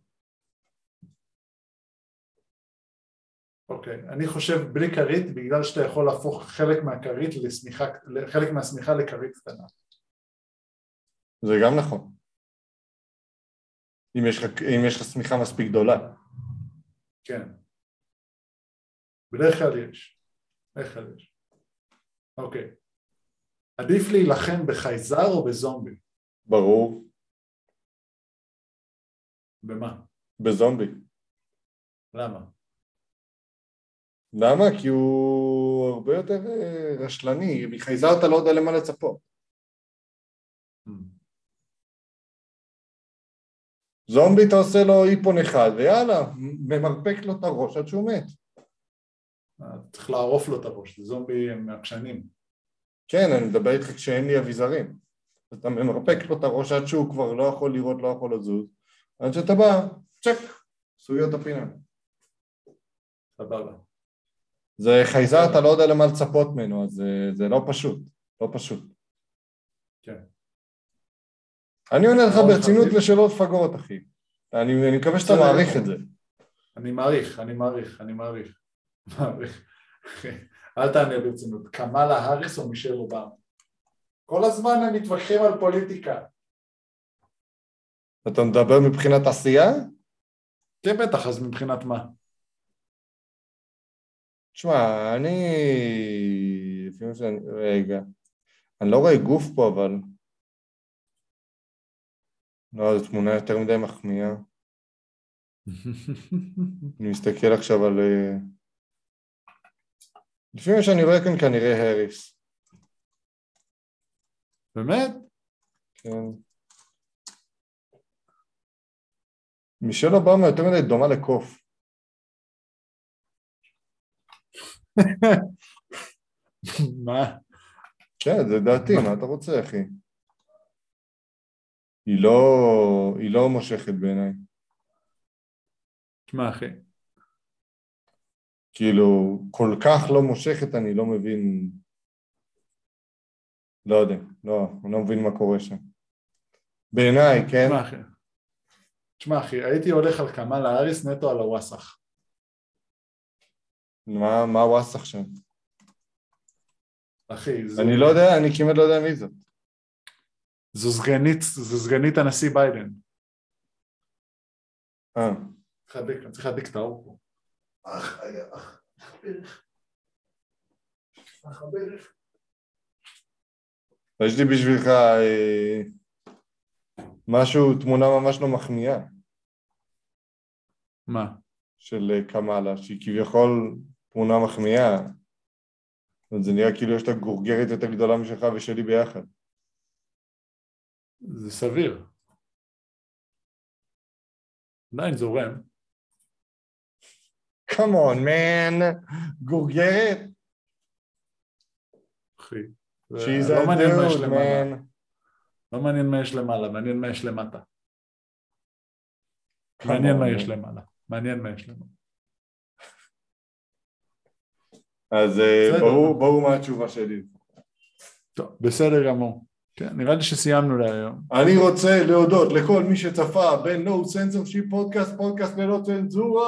Speaker 2: אוקיי, אני חושב בלי כרית בגלל שאתה יכול להפוך חלק מהכרית לשמיכה, חלק מהשמיכה לכרית קטנה.
Speaker 1: זה גם נכון. אם יש לך, אם יש לך שמיכה מספיק גדולה.
Speaker 2: כן. בדרך כלל יש. בדרך כלל יש. אוקיי. עדיף להילחם בחייזר או בזומבי?
Speaker 1: ברור.
Speaker 2: במה?
Speaker 1: בזומבי.
Speaker 2: למה?
Speaker 1: למה? כי הוא הרבה יותר אה, רשלני. מחייזר אתה לא יודע למה לצפות. זומבי אתה עושה לו איפון אחד, ויאללה, ממרפק לו את הראש עד שהוא מת.
Speaker 2: אה, צריך לערוף לו את הראש, זומבי הם מעקשנים.
Speaker 1: כן, אני מדבר איתך כשאין לי אביזרים. אתה ממרפק לו את הראש עד שהוא כבר לא יכול לראות, לא יכול לזוז. עד שאתה בא, צ'ק, סוגר את הפינה.
Speaker 2: סבבה.
Speaker 1: זה חייזר, אתה לא יודע למה לצפות ממנו, אז זה, זה לא פשוט, לא פשוט.
Speaker 2: כן.
Speaker 1: אני עונה לך
Speaker 2: מאוד
Speaker 1: ברצינות. לשאלות פגרות, אחי. אני, אני מקווה שאתה. מעריך את זה.
Speaker 2: אני מעריך, אני מעריך, אני מעריך. מעריך. אל תענה ברצינות. קמאלה האריס או מישל אובמה? כל הזמן הם מתווכחים על פוליטיקה.
Speaker 1: אתה מדבר מבחינת עשייה?
Speaker 2: כן, בטח, אז מבחינת מה?
Speaker 1: תשמע, אני... לפי מה שאני... רגע. אני לא רואה גוף פה, אבל... לא, זו תמונה יותר מדי מחמיאה. <laughs> אני מסתכל עכשיו על... אה, לפי מה שאני רואה כאן כנראה האריס.
Speaker 2: באמת?
Speaker 1: כן. מישל אובמה יותר מדי דומה לקוף.
Speaker 2: מה?
Speaker 1: כן, זה דעתי, מה אתה רוצה, אחי? היא לא, היא לא מושכת בעיניי.
Speaker 2: תשמע, אחי,
Speaker 1: כאילו, כל כך לא מושכת, אני לא מבין... לא יודע, לא, אני לא מבין מה קורה שם. בעיניי, כן?
Speaker 2: תשמע, אחי. תשמע, אחי, הייתי הולך על קמאלה האריס נטו על הוואסאח.
Speaker 1: מה, מה וואסך שם?
Speaker 2: אחי, זו,
Speaker 1: אני לא יודע, אני כמעט לא יודע מי זאת.
Speaker 2: זו סגנית, זו סגנית הנשיא ביידן.
Speaker 1: אה,
Speaker 2: צריך להדליק- אני צריך להדליק את האור פה. אח, אח, אח הברך. אח הברך.
Speaker 1: יש לי בשבילך אה, משהו, תמונה ממש לא מחמיאה
Speaker 2: מה?
Speaker 1: של אה, קמאלה, שהיא כביכול תמונה מחמיאה. זה נראה כאילו יש לה גורגרת יותר גדולה משלך ושלי ביחד.
Speaker 2: זה סביר. עדיין זורם.
Speaker 1: come on man, גורגרת?
Speaker 2: אחי.
Speaker 1: She's
Speaker 2: לא
Speaker 1: a dude, man.
Speaker 2: לא מעניין מה יש למעלה, מעניין מה יש למטה. מעניין מה. יש למעלה. מעניין מה יש למעלה.
Speaker 1: אז אה. ברור, ברור מה התשובה שלי.
Speaker 2: טוב, בסדר גמור. כן, נראה לי שסיימנו להיום.
Speaker 1: אני רוצה להודות לכל מי שצפה ב-No Censorship פודקאסט, פודקאסט ללא צנזורה.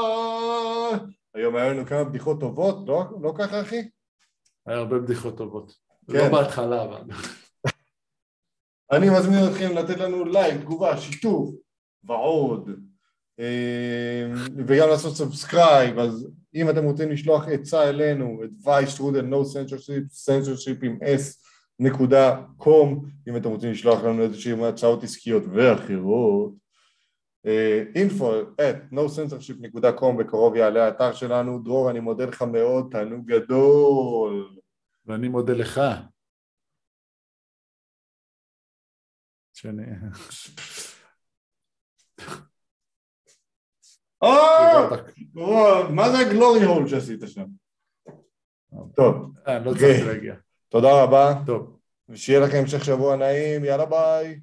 Speaker 1: היום היה לנו כמה בדיחות טובות, לא, לא ככה אחי?
Speaker 2: היה הרבה בדיחות טובות.
Speaker 1: כן.
Speaker 2: לא בהתחלה, אבל.
Speaker 1: אני מזמין אתכם לתת לנו לייק, תגובה, שיתוף ועוד. אה, וגם לעשות subscribe, אז אם אתם רוצים לשלוח עצה אלינו, advice at nocensorship, censorship עם s נקודה com, אם אתם רוצים לשלוח לנו איזשהן הצעות עסקיות ואחרות, info at nocensorship.com בקרוב יעלה האתר שלנו. דרור, אני מודה לך מאוד, תענוג גדול.
Speaker 2: ואני מודה לך. שאני... <laughs>
Speaker 1: אה, וואו, מה זה הגלורי הול שעשית שם? טוב,
Speaker 2: אה, לא
Speaker 1: אוקיי.
Speaker 2: הצלחתי להגיע.
Speaker 1: תודה רבה,
Speaker 2: טוב.
Speaker 1: ושיהיה לכם המשך שבוע נעים, יאללה ביי.